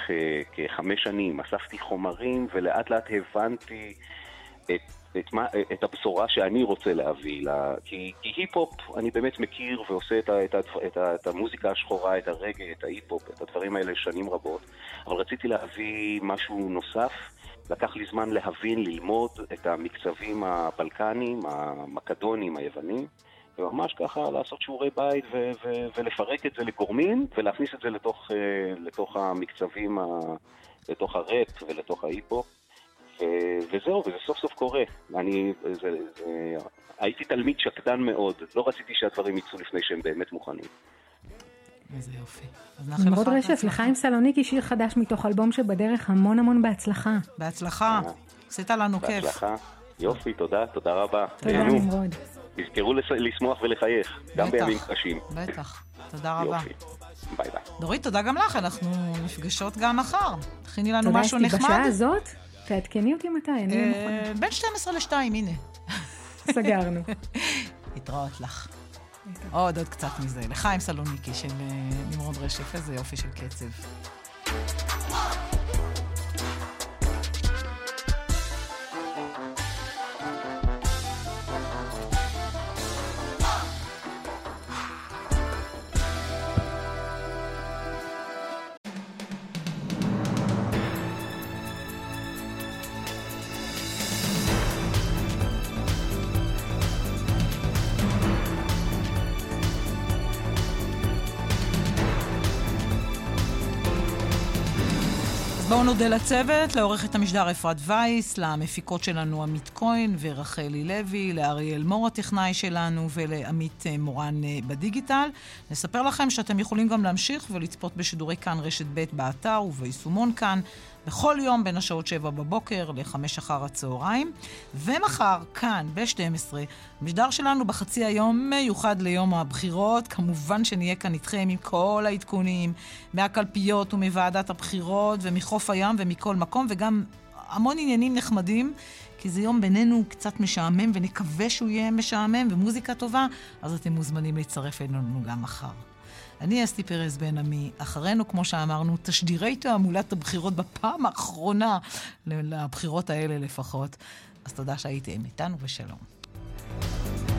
כחמש שנים אספתי חומרים ולאט לאט הבנתי את את, מה, את הבשורה שאני רוצה להביא, לה, כי, כי היפ-הופ אני באמת מכיר ועושה את, את, את, את, את המוזיקה השחורה, את הרגע, את ההיפ-הופ, את הדברים האלה שנים רבות, אבל רציתי להביא משהו נוסף. לקח לי זמן להבין, ללמוד את המקצבים הבלקניים, המקדונים, היוונים, וממש ככה לעשות שיעורי בית ו- ו- ולפרק את זה לגורמים ולהכניס את זה לתוך, אה, לתוך המקצבים, ה- לתוך הראפ ולתוך ההיפ-הופ. וזהו, וזה סוף סוף קורה. אני, זה, זה, הייתי תלמיד שקדן מאוד, לא רציתי שהדברים יצאו לפני שהם באמת מוכנים. איזה יופי. נמרוד רשף, לחיים סלוניקי שיר חדש מתוך אלבום שבדרך, המון המון בהצלחה. בהצלחה. עשית לנו כיף. בהצלחה. יופי, תודה, תודה רבה. תודה, נמרוד. תזכרו לשמוח ולחייך, גם בימים קשים. בטח, תודה רבה. יופי. ביי ביי. דורית, תודה גם לך, אנחנו נפגשות גם מחר. תכיני לנו משהו נחמד. תודה, בשעה הזאת? תעדכני אותי מתי, אני לא מוכנה. בין 12 ל-2, הנה. *laughs* סגרנו. התראות לך. עוד, עוד קצת מזה. לחיים סלוניקי של נמרוד רשף, איזה יופי של קצב. נודה לצוות, לעורכת המשדר אפרת וייס, למפיקות שלנו עמית כהן ורחלי לוי, לאריאל מור הטכנאי שלנו ולעמית אה, מורן אה, בדיגיטל. נספר לכם שאתם יכולים גם להמשיך ולצפות בשידורי כאן רשת ב' באתר וביישומון כאן. בכל יום בין השעות 7 בבוקר ל-5 אחר הצהריים. ומחר, כאן, ב-12, המשדר שלנו בחצי היום מיוחד ליום הבחירות. כמובן שנהיה כאן איתכם עם כל העדכונים מהקלפיות ומוועדת הבחירות ומחוף הים ומכל מקום, וגם המון עניינים נחמדים. כי זה יום בינינו קצת משעמם, ונקווה שהוא יהיה משעמם ומוזיקה טובה, אז אתם מוזמנים להצטרף אלינו גם מחר. אני אסתי פרס בן עמי. אחרינו, כמו שאמרנו, תשדירי תעמולת הבחירות בפעם האחרונה, לבחירות האלה לפחות. אז תודה שהייתם איתנו, ושלום. thank you